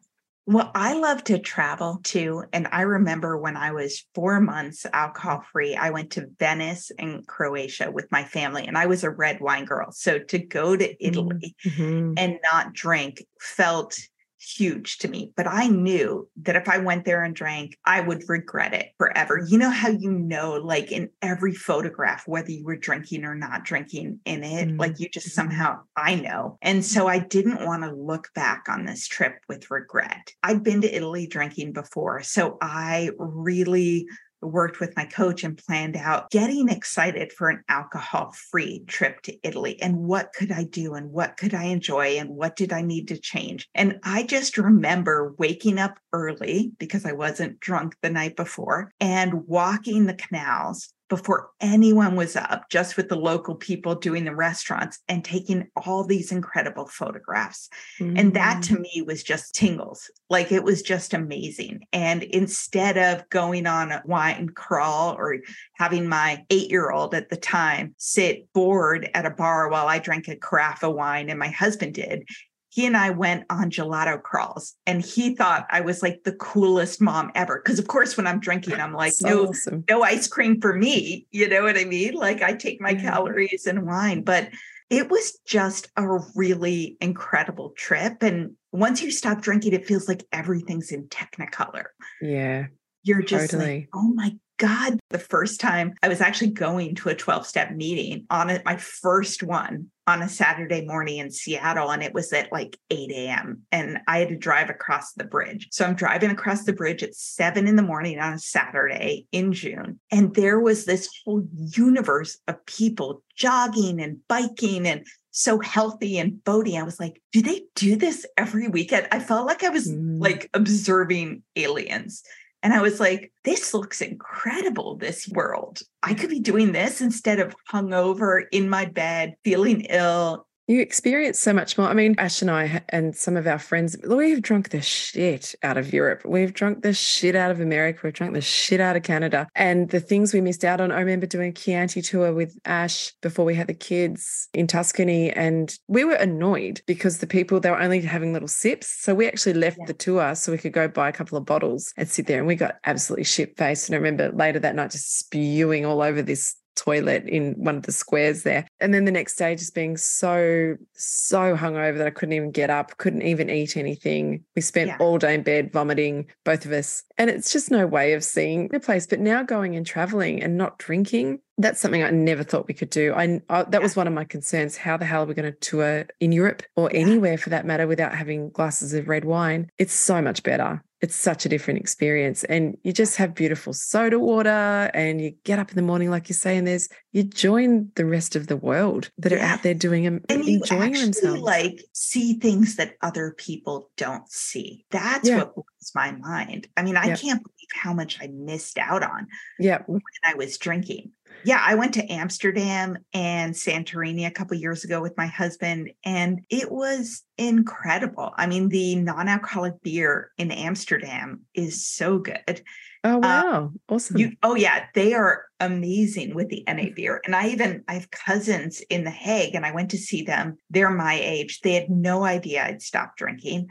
Well, I love to travel too. And I remember when I was four months alcohol free, I went to Venice and Croatia with my family, and I was a red wine girl. So to go to Italy mm-hmm. and not drink felt huge to me. But I knew that if I went there and drank, I would regret it forever. You know how you know, like in every photograph, whether you were drinking or not drinking in it, mm-hmm. like you just mm-hmm. somehow, I know. And so I didn't want to look back on this trip with regret. I'd been to Italy drinking before. So I really worked with my coach and planned out getting excited for an alcohol free trip to Italy and what could I do and what could I enjoy and what did I need to change. And I just remember waking up early because I wasn't drunk the night before and walking the canals before anyone was up, just with the local people doing the restaurants and taking all these incredible photographs. Mm-hmm. And that to mm. me was just tingles. Like it was just amazing. And instead of going on a wine crawl or having my eight year old at the time sit bored at a bar while I drank a carafe of wine and my husband did, he and I went on gelato crawls and he thought I was like the coolest mom ever. Cause of course, when I'm drinking, I'm like, so no, awesome. no ice cream for me. You know what I mean? Like I take my yeah. calories and wine, but it was just a really incredible trip. And once you stop drinking, it feels like everything's in technicolor. Yeah. You're just totally. like, oh my God. The first time I was actually going to a 12 step meeting on it, my first one on a Saturday morning in Seattle and it was at like 8 a.m. and I had to drive across the bridge. So I'm driving across the bridge at seven in the morning on a Saturday in June. And there was this whole universe of people jogging and biking and so healthy and boating. I was like, do they do this every weekend? I felt like I was mm. like observing aliens. And I was like, this looks incredible, this world. I could be doing this instead of hungover in my bed, feeling ill, you experience so much more. I mean, Ash and I and some of our friends, we've drunk the shit out of Europe. We've drunk the shit out of America. We've drunk the shit out of Canada. And the things we missed out on. I remember doing a Chianti tour with Ash before we had the kids in Tuscany. And we were annoyed because the people, they were only having little sips. So we actually left yeah. the tour so we could go buy a couple of bottles and sit there. And we got absolutely shit faced. And I remember later that night just spewing all over this toilet in one of the squares there. And then the next day, just being so, so hungover that I couldn't even get up, couldn't even eat anything. We spent yeah. all day in bed vomiting, both of us. And it's just no way of seeing the place. But now going and traveling and not drinking, that's something I never thought we could do. I, I that yeah. was one of my concerns. How the hell are we going to tour in Europe or yeah. anywhere for that matter without having glasses of red wine? It's so much better it's such a different experience. And you just have beautiful soda water and you get up in the morning, like you say, and there's you join the rest of the world that yeah. are out there doing and enjoying themselves. Like see things that other people don't see. That's yeah. what blows my mind. I mean, I can't believe how much I missed out on Yeah. when I was drinking. Yeah, I went to Amsterdam and Santorini a couple years ago with my husband, and it was incredible. I mean, the non alcoholic beer in Amsterdam is so good. Oh, uh, wow. awesome. You, oh yeah, they are amazing with the NA beer. And I even I have cousins in The Hague, and I went to see them. They're my age. They had no idea I'd stopped drinking.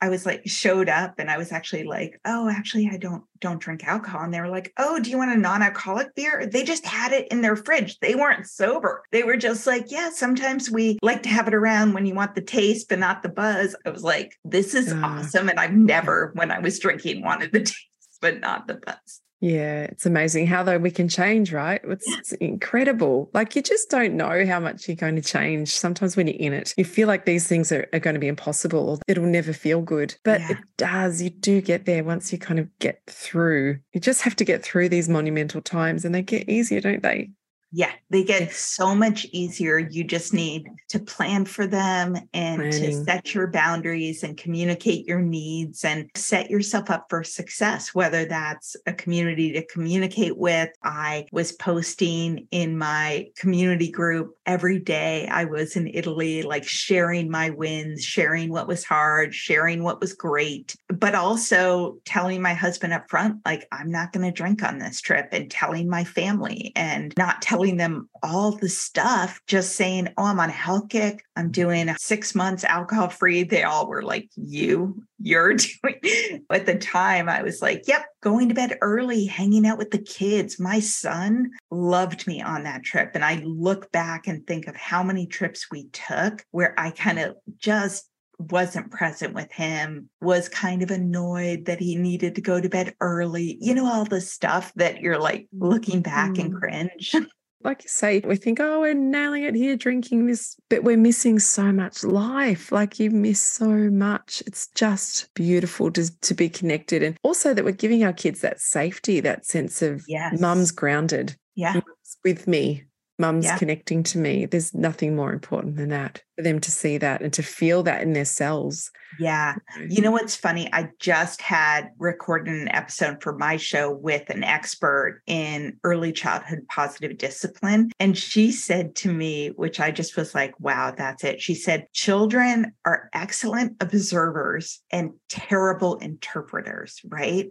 I was like showed up and I was actually like, oh, actually I don't don't drink alcohol. And they were like, oh, do you want a non-alcoholic beer? They just had it in their fridge. They weren't sober. They were just like, yeah, sometimes we like to have it around when you want the taste, but not the buzz. I was like, this is Ah. awesome. And I've never, when I was drinking, wanted the (laughs) taste, but not the buzz. Yeah, it's amazing how though we can change, right? It's, it's incredible. Like you just don't know how much you're going to change. Sometimes when you're in it, you feel like these things are, are going to be impossible or it'll never feel good. But Yeah. it does. You do get there once you kind of get through. You just have to get through these monumental times and they get easier, don't they? Yeah, they get so much easier. You just need to plan for them and to set your boundaries and communicate your needs and set yourself up for success, whether that's a community to communicate with. I was posting in my community group every day. I was in Italy, like sharing my wins, sharing what was hard, sharing what was great, but also telling my husband up front, like, I'm not going to drink on this trip, and telling my family and not telling them all the stuff, just saying, Oh, I'm on a health kick. I'm doing six months alcohol free. They all were like, You, you're (laughs) doing. At the time, I was like, Yep, going to bed early, hanging out with the kids. My son loved me on that trip. And I look back and think of how many trips we took where I kind of just wasn't present with him, was kind of annoyed that he needed to go to bed early. You know, all the stuff that you're like looking back and Mm. cringe. (laughs) Like you say, we think, oh, we're nailing it here, drinking this, but we're missing so much life. Like you miss so much. It's just beautiful to, to be connected. And also that we're giving our kids that safety, that sense of Yes. mum's grounded Yeah. with me, mum's Yeah. connecting to me. There's nothing more important than that for them to see that and to feel that in their cells. Yeah. You know what's funny? I just had recorded an episode for my show with an expert in early childhood positive discipline. And she said to me, which I just was like, wow, that's it. She said, children are excellent observers and terrible interpreters, right?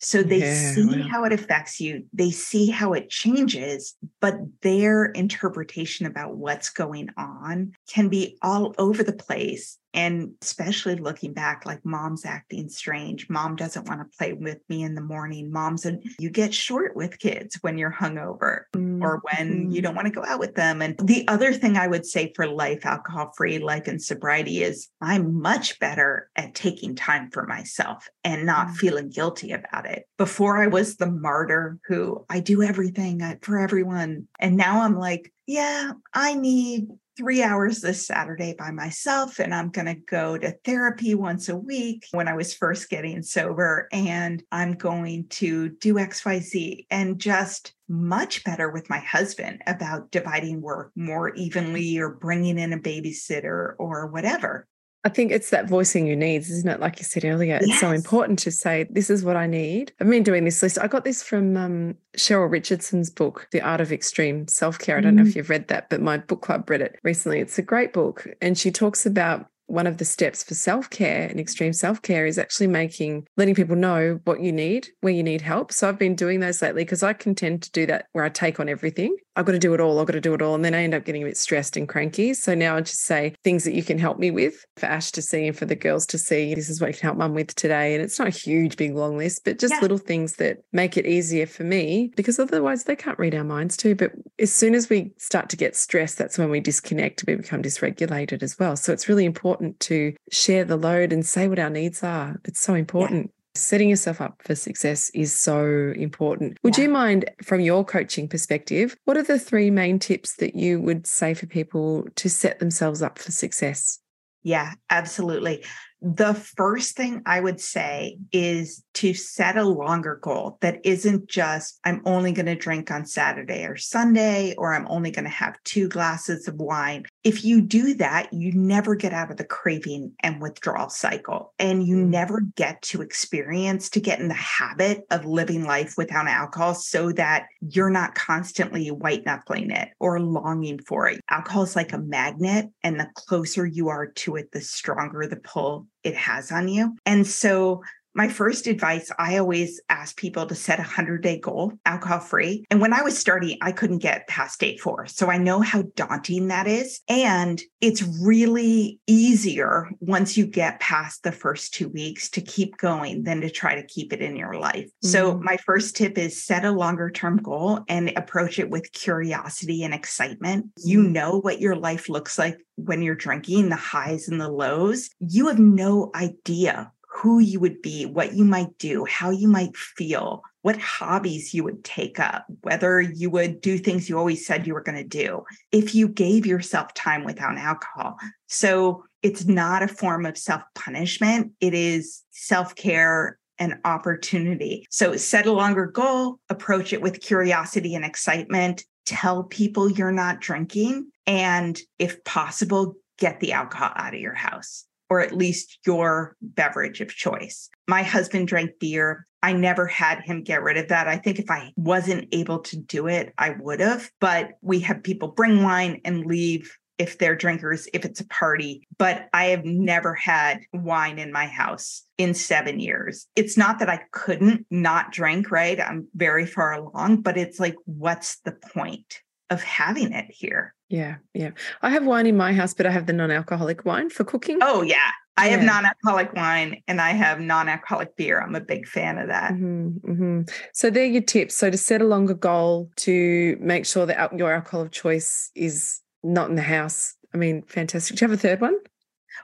So they Yeah, see wow. how it affects you, they see how it changes, but their interpretation about what's going on can be all over the place. And especially looking back, like mom's acting strange. Mom doesn't want to play with me in the morning. Mom's and you get short with kids when you're hungover or when you Mhm. don't want to go out with them. And the other thing I would say for life, alcohol free life and sobriety is I'm much better at taking time for myself and not Mm. feeling guilty about it. Before I was the martyr who I do everything for everyone. And now I'm like, yeah, I need three hours this Saturday by myself, and I'm going to go to therapy once a week when I was first getting sober, and I'm going to do XYZ and just much better with my husband about dividing work more evenly or bringing in a babysitter or whatever. I think it's that voicing your needs, isn't it? Like you said earlier, it's so important to say, this is what I need. I've been doing this list. I got this from um, Cheryl Richardson's book, The Art of Extreme Self Care. I don't know Mm. if you've read that, but my book club read it recently. It's a great book. And she talks about one of the steps for self care and extreme self care is actually making, letting people know what you need, where you need help. So I've been doing those lately because I can tend to do that where I take on everything. I've got to do it all. I've got to do it all. And then I end up getting a bit stressed and cranky. So now I just say things that you can help me with for Ash to see and for the girls to see. This is what you can help mum with today. And it's not a huge, big, long list, but just Yeah. little things that make it easier for me because otherwise they can't read our minds too. But as soon as we start to get stressed, that's when we disconnect, and we become dysregulated as well. So it's really important to share the load and say what our needs are. It's so important. Setting yourself up for success is so important. Would Yeah. you mind, from your coaching perspective, what are the three main tips that you would say for people to set themselves up for success? Yeah, absolutely. The first thing I would say is to set a longer goal that isn't just, I'm only going to drink on Saturday or Sunday, or I'm only going to have two glasses of wine. If you do that, you never get out of the craving and withdrawal cycle, and you Mm. never get to experience to get in the habit of living life without alcohol so that you're not constantly white knuckling it or longing for it. Alcohol is like a magnet, and the closer you are to it, the stronger the pull it has on you. And so my first advice, I always ask people to set a 100 day goal, alcohol free. And when I was starting, I couldn't get past day four. So I know how daunting that is. And it's really easier once you get past the first two weeks to keep going than to try to keep it in your life. So Mhm. my first tip is set a longer term goal and approach it with curiosity and excitement. You know what your life looks like when you're drinking, the highs and the lows. You have no idea who you would be, what you might do, how you might feel, what hobbies you would take up, whether you would do things you always said you were going to do if you gave yourself time without alcohol. So it's not a form of self punishment, it is self care and opportunity. So set a longer goal, approach it with curiosity and excitement, tell people you're not drinking, and if possible, get the alcohol out of your house or at least your beverage of choice. My husband drank beer. I never had him get rid of that. I think if I wasn't able to do it, I would have. But we have people bring wine and leave if they're drinkers, if it's a party. But I have never had wine in my house in seven years. It's not that I couldn't not drink, right? I'm very far along, but it's like, what's the point of having it here? Yeah, yeah. I have wine in my house, but I have the non-alcoholic wine for cooking. Oh, yeah. I have non alcoholic wine and I have non alcoholic beer. I'm a big fan of that. Mhm, mhm. So they're your tips. So to set a longer goal to make sure that your alcohol of choice is not in the house. I mean, fantastic. Do you have a third one?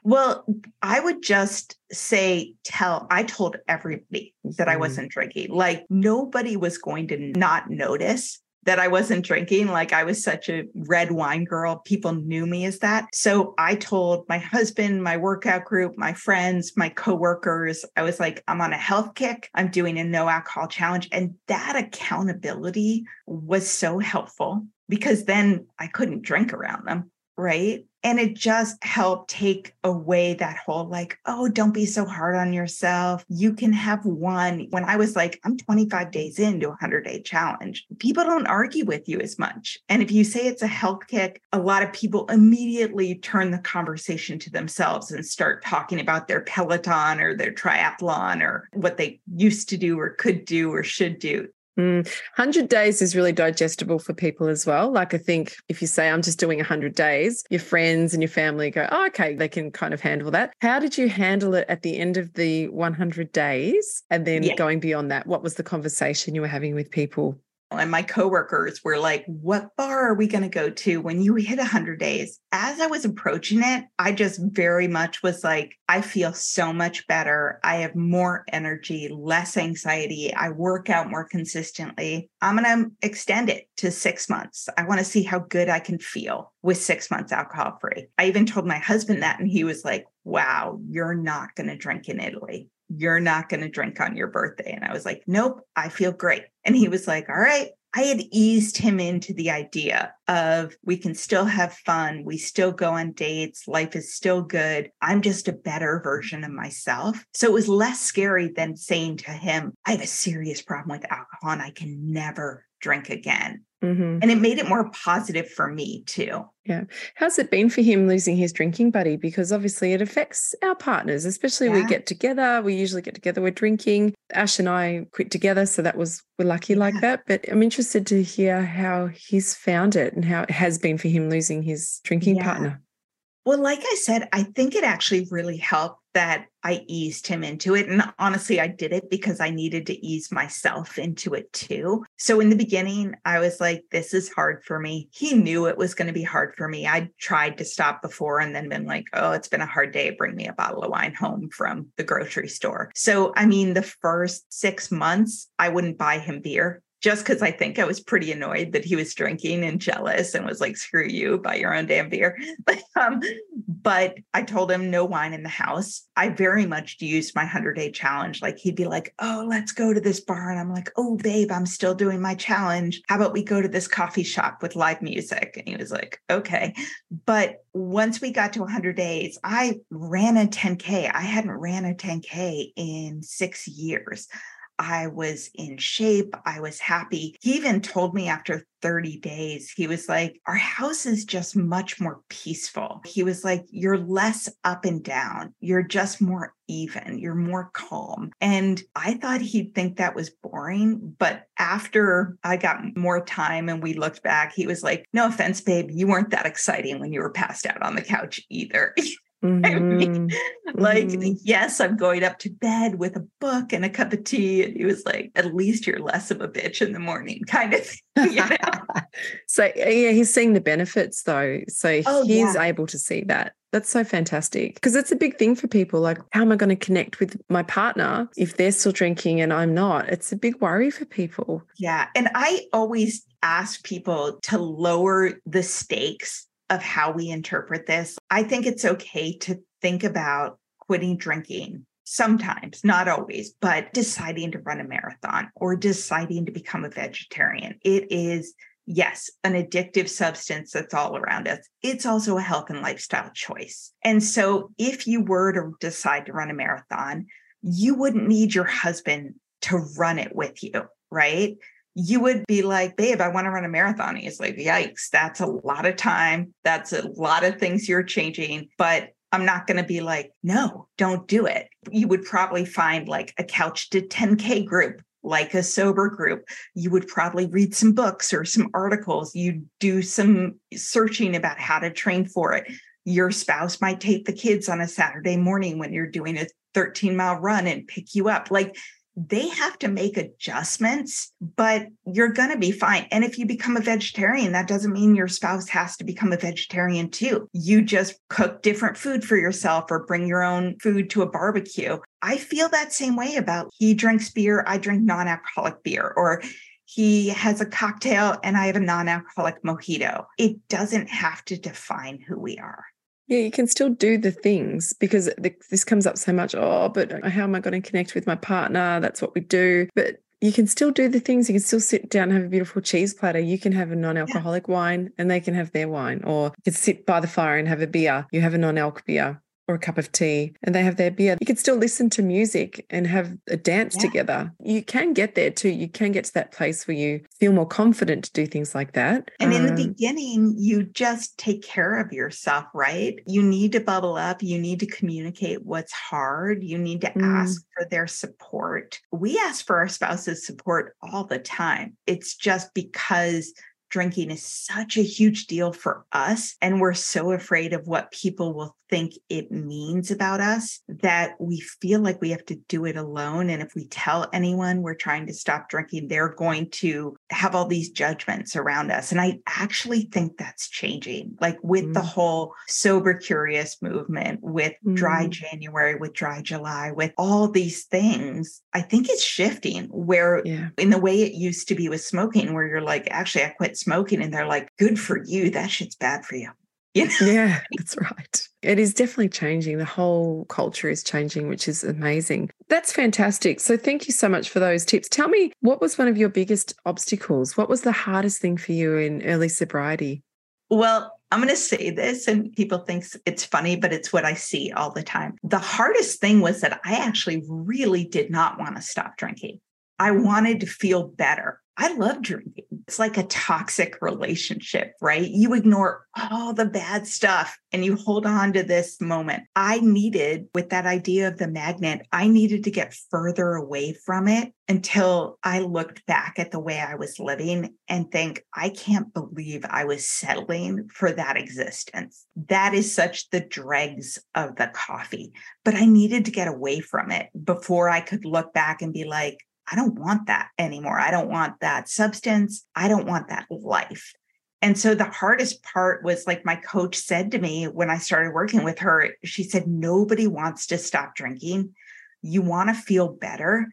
Well, I would just say, tell, I told everybody that I Mhm. wasn't drinking. Like nobody was going to not notice that I wasn't drinking. Like I was such a red wine girl. People knew me as that. So I told my husband, my workout group, my friends, my coworkers, I was like, I'm on a health kick. I'm doing a no alcohol challenge. And that accountability was so helpful because then I couldn't drink around them. Right. And it just helped take away that whole like, oh, don't be so hard on yourself. You can have one. When I was like, I'm 25 days into a 100 day challenge, people don't argue with you as much. And if you say it's a health kick, a lot of people immediately turn the conversation to themselves and start talking about their Peloton or their triathlon or what they used to do or could do or should do. Mm. 100 days is really digestible for people as well. Like, I think if you say, I'm just doing 100 days, your friends and your family go, oh, okay, they can kind of handle that. How did you handle it at the end of the 100 days? And then Yeah. going beyond that, what was the conversation you were having with people? And my coworkers were like, What bar are we going to go to when you hit 100 days? As I was approaching it, I just very much was like, I feel so much better. I have more energy, less anxiety. I work out more consistently. I'm going to extend it to six months. I want to see how good I can feel with six months alcohol free. I even told my husband that, and he was like, Wow, you're not going to drink in Italy you're not going to drink on your birthday. And I was like, nope, I feel great. And he was like, all right. I had eased him into the idea of we can still have fun. We still go on dates. Life is still good. I'm just a better version of myself. So it was less scary than saying to him, I have a serious problem with alcohol and I can never drink again. Mm-hmm. And it made it more positive for me too. Yeah. How's it been for him losing his drinking buddy? Because obviously it affects our partners, especially we get together. We usually get together, we're drinking. Ash and I quit together. So that was, we're lucky like that. But I'm interested to hear how he's found it and how it has been for him losing his drinking Yeah. partner. Well, like I said, I think it actually really helped that I eased him into it. And honestly, I did it because I needed to ease myself into it too. So in the beginning, I was like, this is hard for me. He knew it was going to be hard for me. I tried to stop before and then been like, oh, it's been a hard day. Bring me a bottle of wine home from the grocery store. So, I mean, the first six months, I wouldn't buy him beer just because I think I was pretty annoyed that he was drinking and jealous and was like, screw you, buy your own damn beer. (laughs) But, um, but I told him no wine in the house. I very much used my 100 day challenge. Like he'd be like, oh, let's go to this bar. And I'm like, oh, babe, I'm still doing my challenge. How about we go to this coffee shop with live music? And he was like, okay. But once we got to 100 days, I ran a 10K. I hadn't ran a 10K in six years. I was in shape. I was happy. He even told me after 30 days, he was like, Our house is just much more peaceful. He was like, You're less up and down. You're just more even. You're more calm. And I thought he'd think that was boring. But after I got more time and we looked back, he was like, No offense, babe, you weren't that exciting when you were passed out on the couch either. (laughs) Mm-hmm. I (laughs) mean, like, mm-hmm. yes, I'm going up to bed with a book and a cup of tea. And he was like, at least you're less of a bitch in the morning, (laughs) kind of thing. (laughs) so, yeah, he's seeing the benefits though. So oh, he's yeah. able to see that. That's so fantastic because it's a big thing for people. Like, how am I going to connect with my partner if they're still drinking and I'm not? It's a big worry for people. Yeah. And I always ask people to lower the stakes of how we interpret this. I think it's okay to think about quitting drinking sometimes, not always, but deciding to run a marathon or deciding to become a vegetarian. It is, yes, an addictive substance that's all around us. It's also a health and lifestyle choice. And so if you were to decide to run a marathon, you wouldn't need your husband to run it with you, right? You would be like, babe, I want to run a marathon. He's like, yikes, that's a lot of time. That's a lot of things you're changing. But I'm not going to be like, no, don't do it. You would probably find like a couch to 10K group, like a sober group. You would probably read some books or some articles. You do some searching about how to train for it. Your spouse might take the kids on a Saturday morning when you're doing a 13 mile run and pick you up. Like they have to make adjustments, but you're going to be fine. And if you become a vegetarian, that doesn't mean your spouse has to become a vegetarian too. You just cook different food for yourself or bring your own food to a barbecue. I feel that same way about he drinks beer, I drink non alcoholic beer, or he has a cocktail and I have a non alcoholic mojito. It doesn't have to define who we are. Yeah, you can still do the things because this comes up so much. Oh, but how am I going to connect with my partner? That's what we do. But you can still do the things. You can still sit down and have a beautiful cheese platter. You can have a non alcoholic yeah. wine and they can have their wine. Or you can sit by the fire and have a beer. You have a non alc beer or a cup of tea and they have their beer. You can still listen to music and have a dance yeah. together. You can get there too. You can get to that place where you feel more confident to do things like that. And um, in the um, beginning, you just take care of yourself, right? You need to bubble up. You need to communicate what's hard. You need to mm. ask for their support. We ask for our spouse's support all the time. It's just because drinking is such a huge deal for us. And we're so afraid of what people will think it means about us that we feel like we have to do it alone. And if we tell anyone we're trying to stop drinking, they're going to have all these judgments around us. And I actually think that's changing, like with mm. the whole sober curious movement, with mm. dry January, with dry July, with all these things. I think it's shifting where yeah. in the way it used to be with smoking, where you're like, actually, I quit smoking. And they're like, good for you. That shit's bad for you. Yeah, (laughs) yeah, that's right. It is definitely changing. The whole culture is changing, which is amazing. That's fantastic. So, thank you so much for those tips. Tell me, what was one of your biggest obstacles? What was the hardest thing for you in early sobriety? Well, I'm going to say this, and people think it's funny, but it's what I see all the time. The hardest thing was that I actually really did not want to stop drinking. I wanted to feel better. I love drinking. It's like a toxic relationship, right? You ignore all the bad stuff and you hold on to this moment. I needed, with that idea of the magnet, I needed to get further away from it until I looked back at the way I was living and think, I can't believe I was settling for that existence. That is such the dregs of the coffee. But I needed to get away from it before I could look back and be like, I don't want that anymore. I don't want that substance. I don't want that life. And so the hardest part was like my coach said to me when I started working with her, she said, Nobody wants to stop drinking. You want to feel better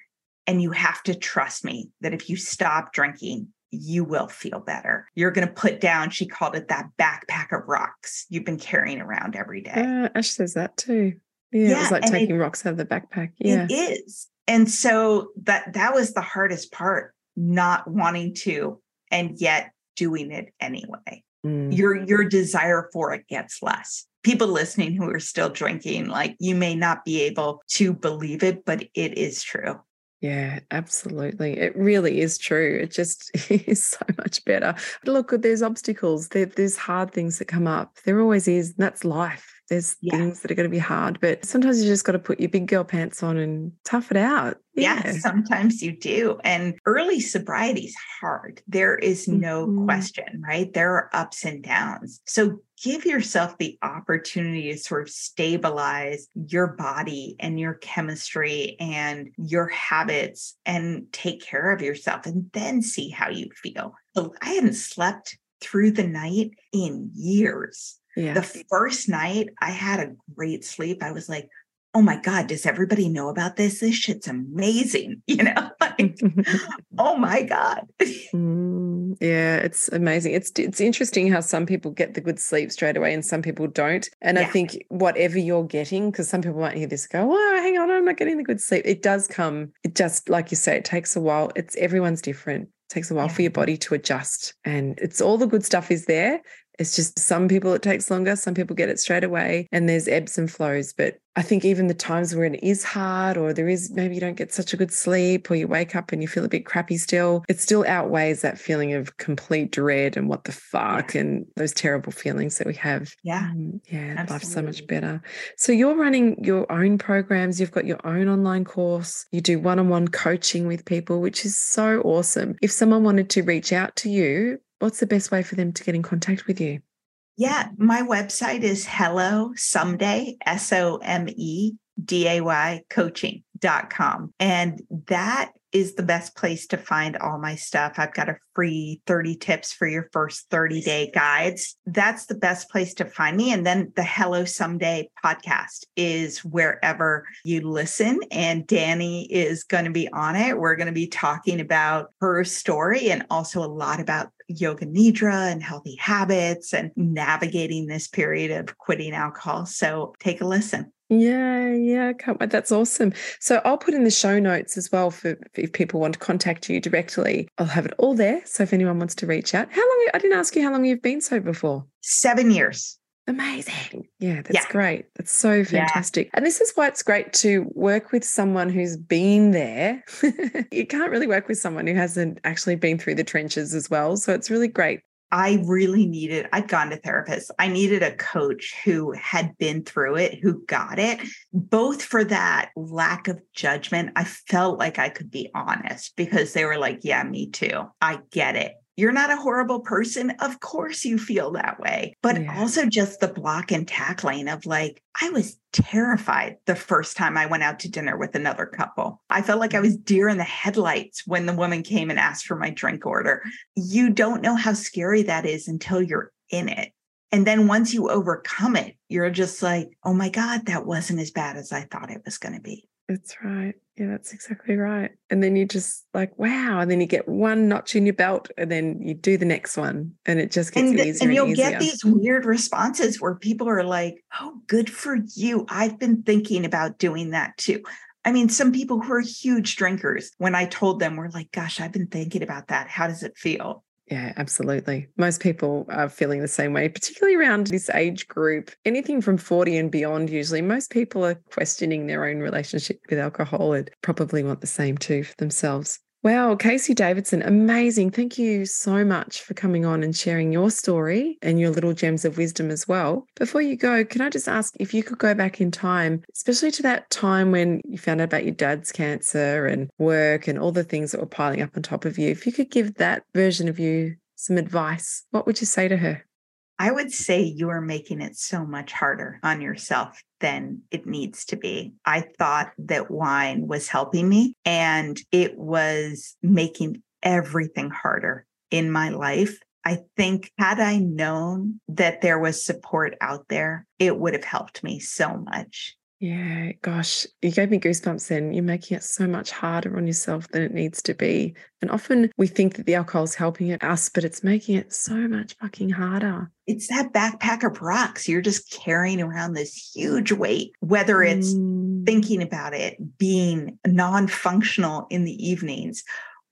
And you have to trust me that if you stop drinking, you will feel better. You're going to put down, she called it that backpack of rocks you've been carrying around every day. Ash says that too. Yeah, yeah it was like taking it, rocks out of the backpack. Yeah. It is. And so that that was the hardest part, not wanting to and yet doing it anyway. Mm. Your your desire for it gets less. People listening who are still drinking, like you may not be able to believe it, but it is true. Yeah, absolutely. It really is true. It just (laughs) is so much better. Look, there's obstacles, there, there's hard things that come up. There always is. And that's life. There's yeah. things that are going to be hard, but sometimes you just got to put your big girl pants on and tough it out. Yeah. yeah sometimes you do. And early sobriety is hard. There is no mm-hmm. question, right? There are ups and downs. So give yourself the opportunity to sort of stabilize your body and your chemistry and your habits and take care of yourself and then see how you feel. I hadn't slept through the night in years. Yeah. The first night I had a great sleep. I was like, oh my God, does everybody know about this? This shit's amazing. (laughs) You know, like, (laughs) oh my God. (laughs) mm, yeah, it's amazing. It's it's interesting how some people get the good sleep straight away and some people don't. And yeah. I think whatever you're getting, because some people might hear this go, oh, hang on, I'm not getting the good sleep. It does come, it just like you say, it takes a while. It's everyone's different takes a while yeah. for your body to adjust and it's all the good stuff is there it's just some people it takes longer, some people get it straight away, and there's ebbs and flows. But I think even the times when it is hard, or there is maybe you don't get such a good sleep, or you wake up and you feel a bit crappy still, it still outweighs that feeling of complete dread and what the fuck yeah. and those terrible feelings that we have. Yeah. Um, yeah. Absolutely. Life's so much better. So you're running your own programs, you've got your own online course, you do one on one coaching with people, which is so awesome. If someone wanted to reach out to you, what's the best way for them to get in contact with you? Yeah, my website is hello someday, S O M E D A Y coaching.com. And that is the best place to find all my stuff. I've got a free 30 tips for your first 30 day guides. That's the best place to find me. And then the Hello Someday podcast is wherever you listen. And Danni is going to be on it. We're going to be talking about her story and also a lot about yoga nidra and healthy habits and navigating this period of quitting alcohol. So take a listen. Yeah, yeah, can't wait. That's awesome. So I'll put in the show notes as well for if people want to contact you directly. I'll have it all there. So if anyone wants to reach out, how long? I didn't ask you how long you've been sober for. Seven years. Amazing. Yeah, that's yeah. great. That's so fantastic. Yeah. And this is why it's great to work with someone who's been there. (laughs) you can't really work with someone who hasn't actually been through the trenches as well. So it's really great I really needed, I'd gone to therapists. I needed a coach who had been through it, who got it, both for that lack of judgment. I felt like I could be honest because they were like, yeah, me too. I get it. You're not a horrible person. Of course you feel that way. But yeah. also just the block and tackling of like, I was terrified the first time I went out to dinner with another couple. I felt like I was mm-hmm. deer in the headlights when the woman came and asked for my drink order. You don't know how scary that is until you're in it. And then once you overcome it, you're just like, oh my God, that wasn't as bad as I thought it was going to be. That's right. Yeah, that's exactly right. And then you just like, wow. And then you get one notch in your belt and then you do the next one and it just gets and, easier. And you'll and get these weird responses where people are like, oh, good for you. I've been thinking about doing that too. I mean, some people who are huge drinkers, when I told them, were like, gosh, I've been thinking about that. How does it feel? Yeah, absolutely. Most people are feeling the same way, particularly around this age group. Anything from 40 and beyond, usually, most people are questioning their own relationship with alcohol and probably want the same too for themselves. Wow, Casey Davidson, amazing. Thank you so much for coming on and sharing your story and your little gems of wisdom as well. Before you go, can I just ask if you could go back in time, especially to that time when you found out about your dad's cancer and work and all the things that were piling up on top of you, if you could give that version of you some advice, what would you say to her? I would say you are making it so much harder on yourself than it needs to be. I thought that wine was helping me and it was making everything harder in my life. I think had I known that there was support out there, it would have helped me so much. Yeah, gosh, you gave me goosebumps then. You're making it so much harder on yourself than it needs to be. And often we think that the alcohol is helping us, but it's making it so much fucking harder. It's that backpack of rocks. You're just carrying around this huge weight, whether it's Mm. thinking about it, being non functional in the evenings,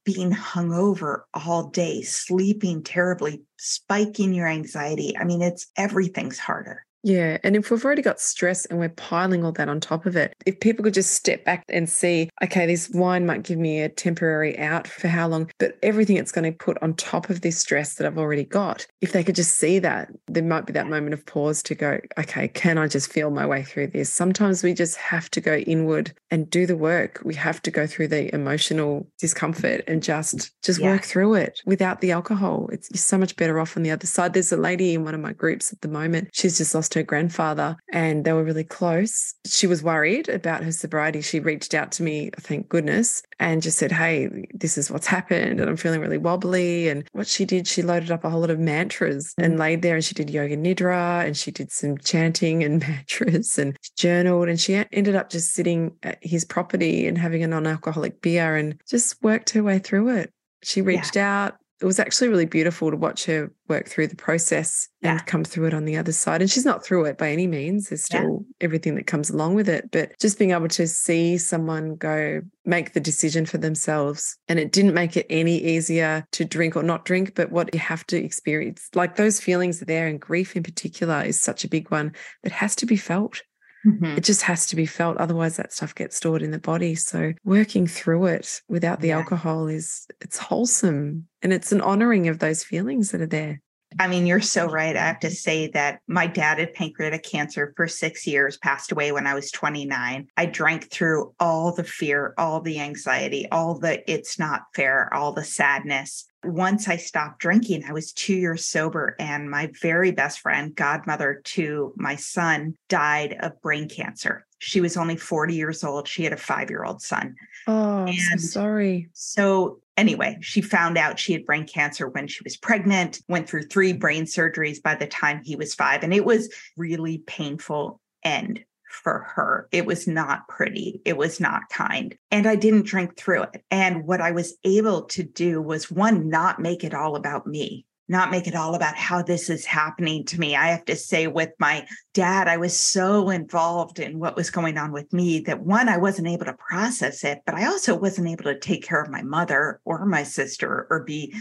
being hungover all day, sleeping terribly, spiking your anxiety. I mean, it's everything's harder. Yeah. And if we've already got stress and we're piling all that on top of it, if people could just step back and see, okay, this wine might give me a temporary out for how long, but everything it's going to put on top of this stress that I've already got, if they could just see that, there might be that moment of pause to go, okay, can I just feel my way through this? Sometimes we just have to go inward and do the work. We have to go through the emotional discomfort and just just Yeah. work through it without the alcohol. It's you're so much better off on the other side. There's a lady in one of my groups at the moment. She's just lost her grandfather and they were really close. She was worried about her sobriety. She reached out to me, thank goodness, and just said, Hey, this is what's happened. And I'm feeling really wobbly. And what she did, she loaded up a whole lot of mantras and mm. laid there and she did yoga nidra and she did some chanting and (laughs) mantras and journaled. And she ended up just sitting at his property and having a non alcoholic beer and just worked her way through it. She reached out. It was actually really beautiful to watch her work through the process Yeah. and come through it on the other side. And she's not through it by any means. There's Yeah. still everything that comes along with it. But just being able to see someone go make the decision for themselves. And it didn't make it any easier to drink or not drink, but what you have to experience, like those feelings there, and grief in particular is such a big one that has to be felt. Mhm. It just has to be felt. Otherwise, that stuff gets stored in the body. So working through it without the Yeah. alcohol is it's wholesome and it's an honoring of those feelings that are there. I mean, you're so right. I have to say that my dad had pancreatic cancer for six years, passed away when I was 29. I drank through all the fear, all the anxiety, all the it's not fair, all the sadness. Once I stopped drinking, I was two years sober, and my very best friend, godmother to my son, died of brain cancer. She was only 40 years old. She had a five year old son. Oh, I'm so sorry. So, anyway, she found out she had brain cancer when she was pregnant, went through three brain surgeries by the time he was five. And it was really painful end for her. It was not pretty. It was not kind. And I didn't drink through it. And what I was able to do was one, not make it all about me. Not make it all about how this is happening to me. I have to say, with my dad, I was so involved in what was going on with me that one, I wasn't able to process it, but I also wasn't able to take care of my mother or my sister or be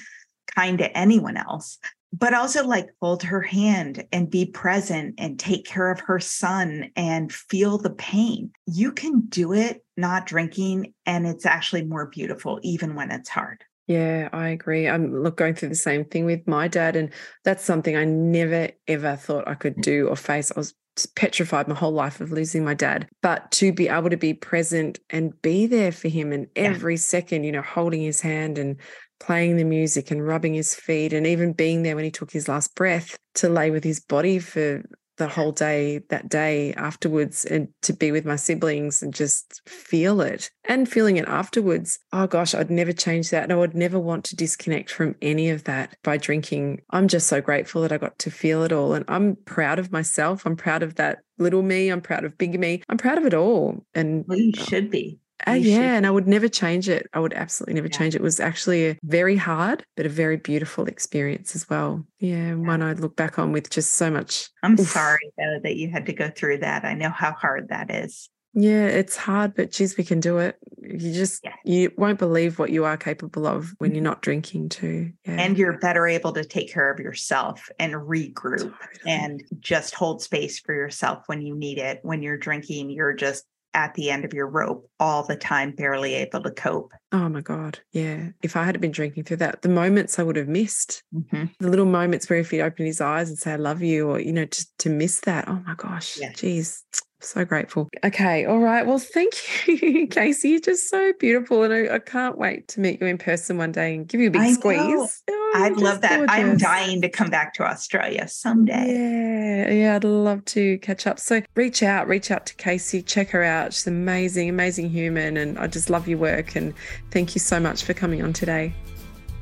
kind to anyone else. But also, like, hold her hand and be present and take care of her son and feel the pain. You can do it not drinking, and it's actually more beautiful, even when it's hard. Yeah, I agree. I'm look going through the same thing with my dad, and that's something I never ever thought I could mm. do or face. I was petrified my whole life of losing my dad, but to be able to be present and be there for him, and Yeah. every second, you know, holding his hand and playing the music and rubbing his feet, and even being there when he took his last breath to lay with his body for the whole day that day afterwards and to be with my siblings and just feel it and feeling it afterwards. Oh gosh i'd never change that and i would never want to disconnect from any of that by drinking. I'm just so grateful that i got to feel it all and i'm proud of myself. I'm proud of that little me. I'm proud of big me. I'm proud of it all and Well, you uh should be. Uh, should yeah, and I would never change it. I would absolutely never Yeah. change it. It was actually a very hard, but a very beautiful experience as well. Yeah, and one I'd look back on with just so much. I'm Oof. sorry, though, that you had to go through that. I know how hard that is. Yeah, it's hard, but geez, we can do it. You just Yeah. you won't believe what you are capable of when you're not drinking too. Yeah. And you're better able to take care of yourself and regroup Totally. and just hold space for yourself when you need it. When you're drinking, you're just at the end of your rope all the time, barely able to cope. Oh my God. Yeah. If I had been drinking through that, the moments I would have missed, Mhm. the little moments where if he'd open his eyes and say, I love you, or, you know, just to miss that. Oh my gosh. Yeah. Geez. (tsk) So grateful. Okay. All right. Well, thank you, (laughs) Casey. You're just so beautiful. And I, I can't wait to meet you in person one day and give you a big I squeeze. You're I'd love that. I'm dying to come back to Australia someday. Yeah, yeah, I'd love to catch up. So reach out, reach out to Casey, check her out. She's amazing, amazing human, and I just love your work. And thank you so much for coming on today.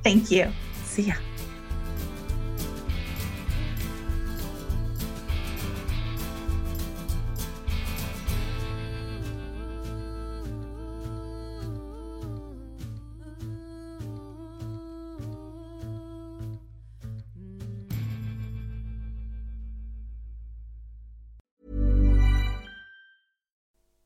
Thank you. See ya.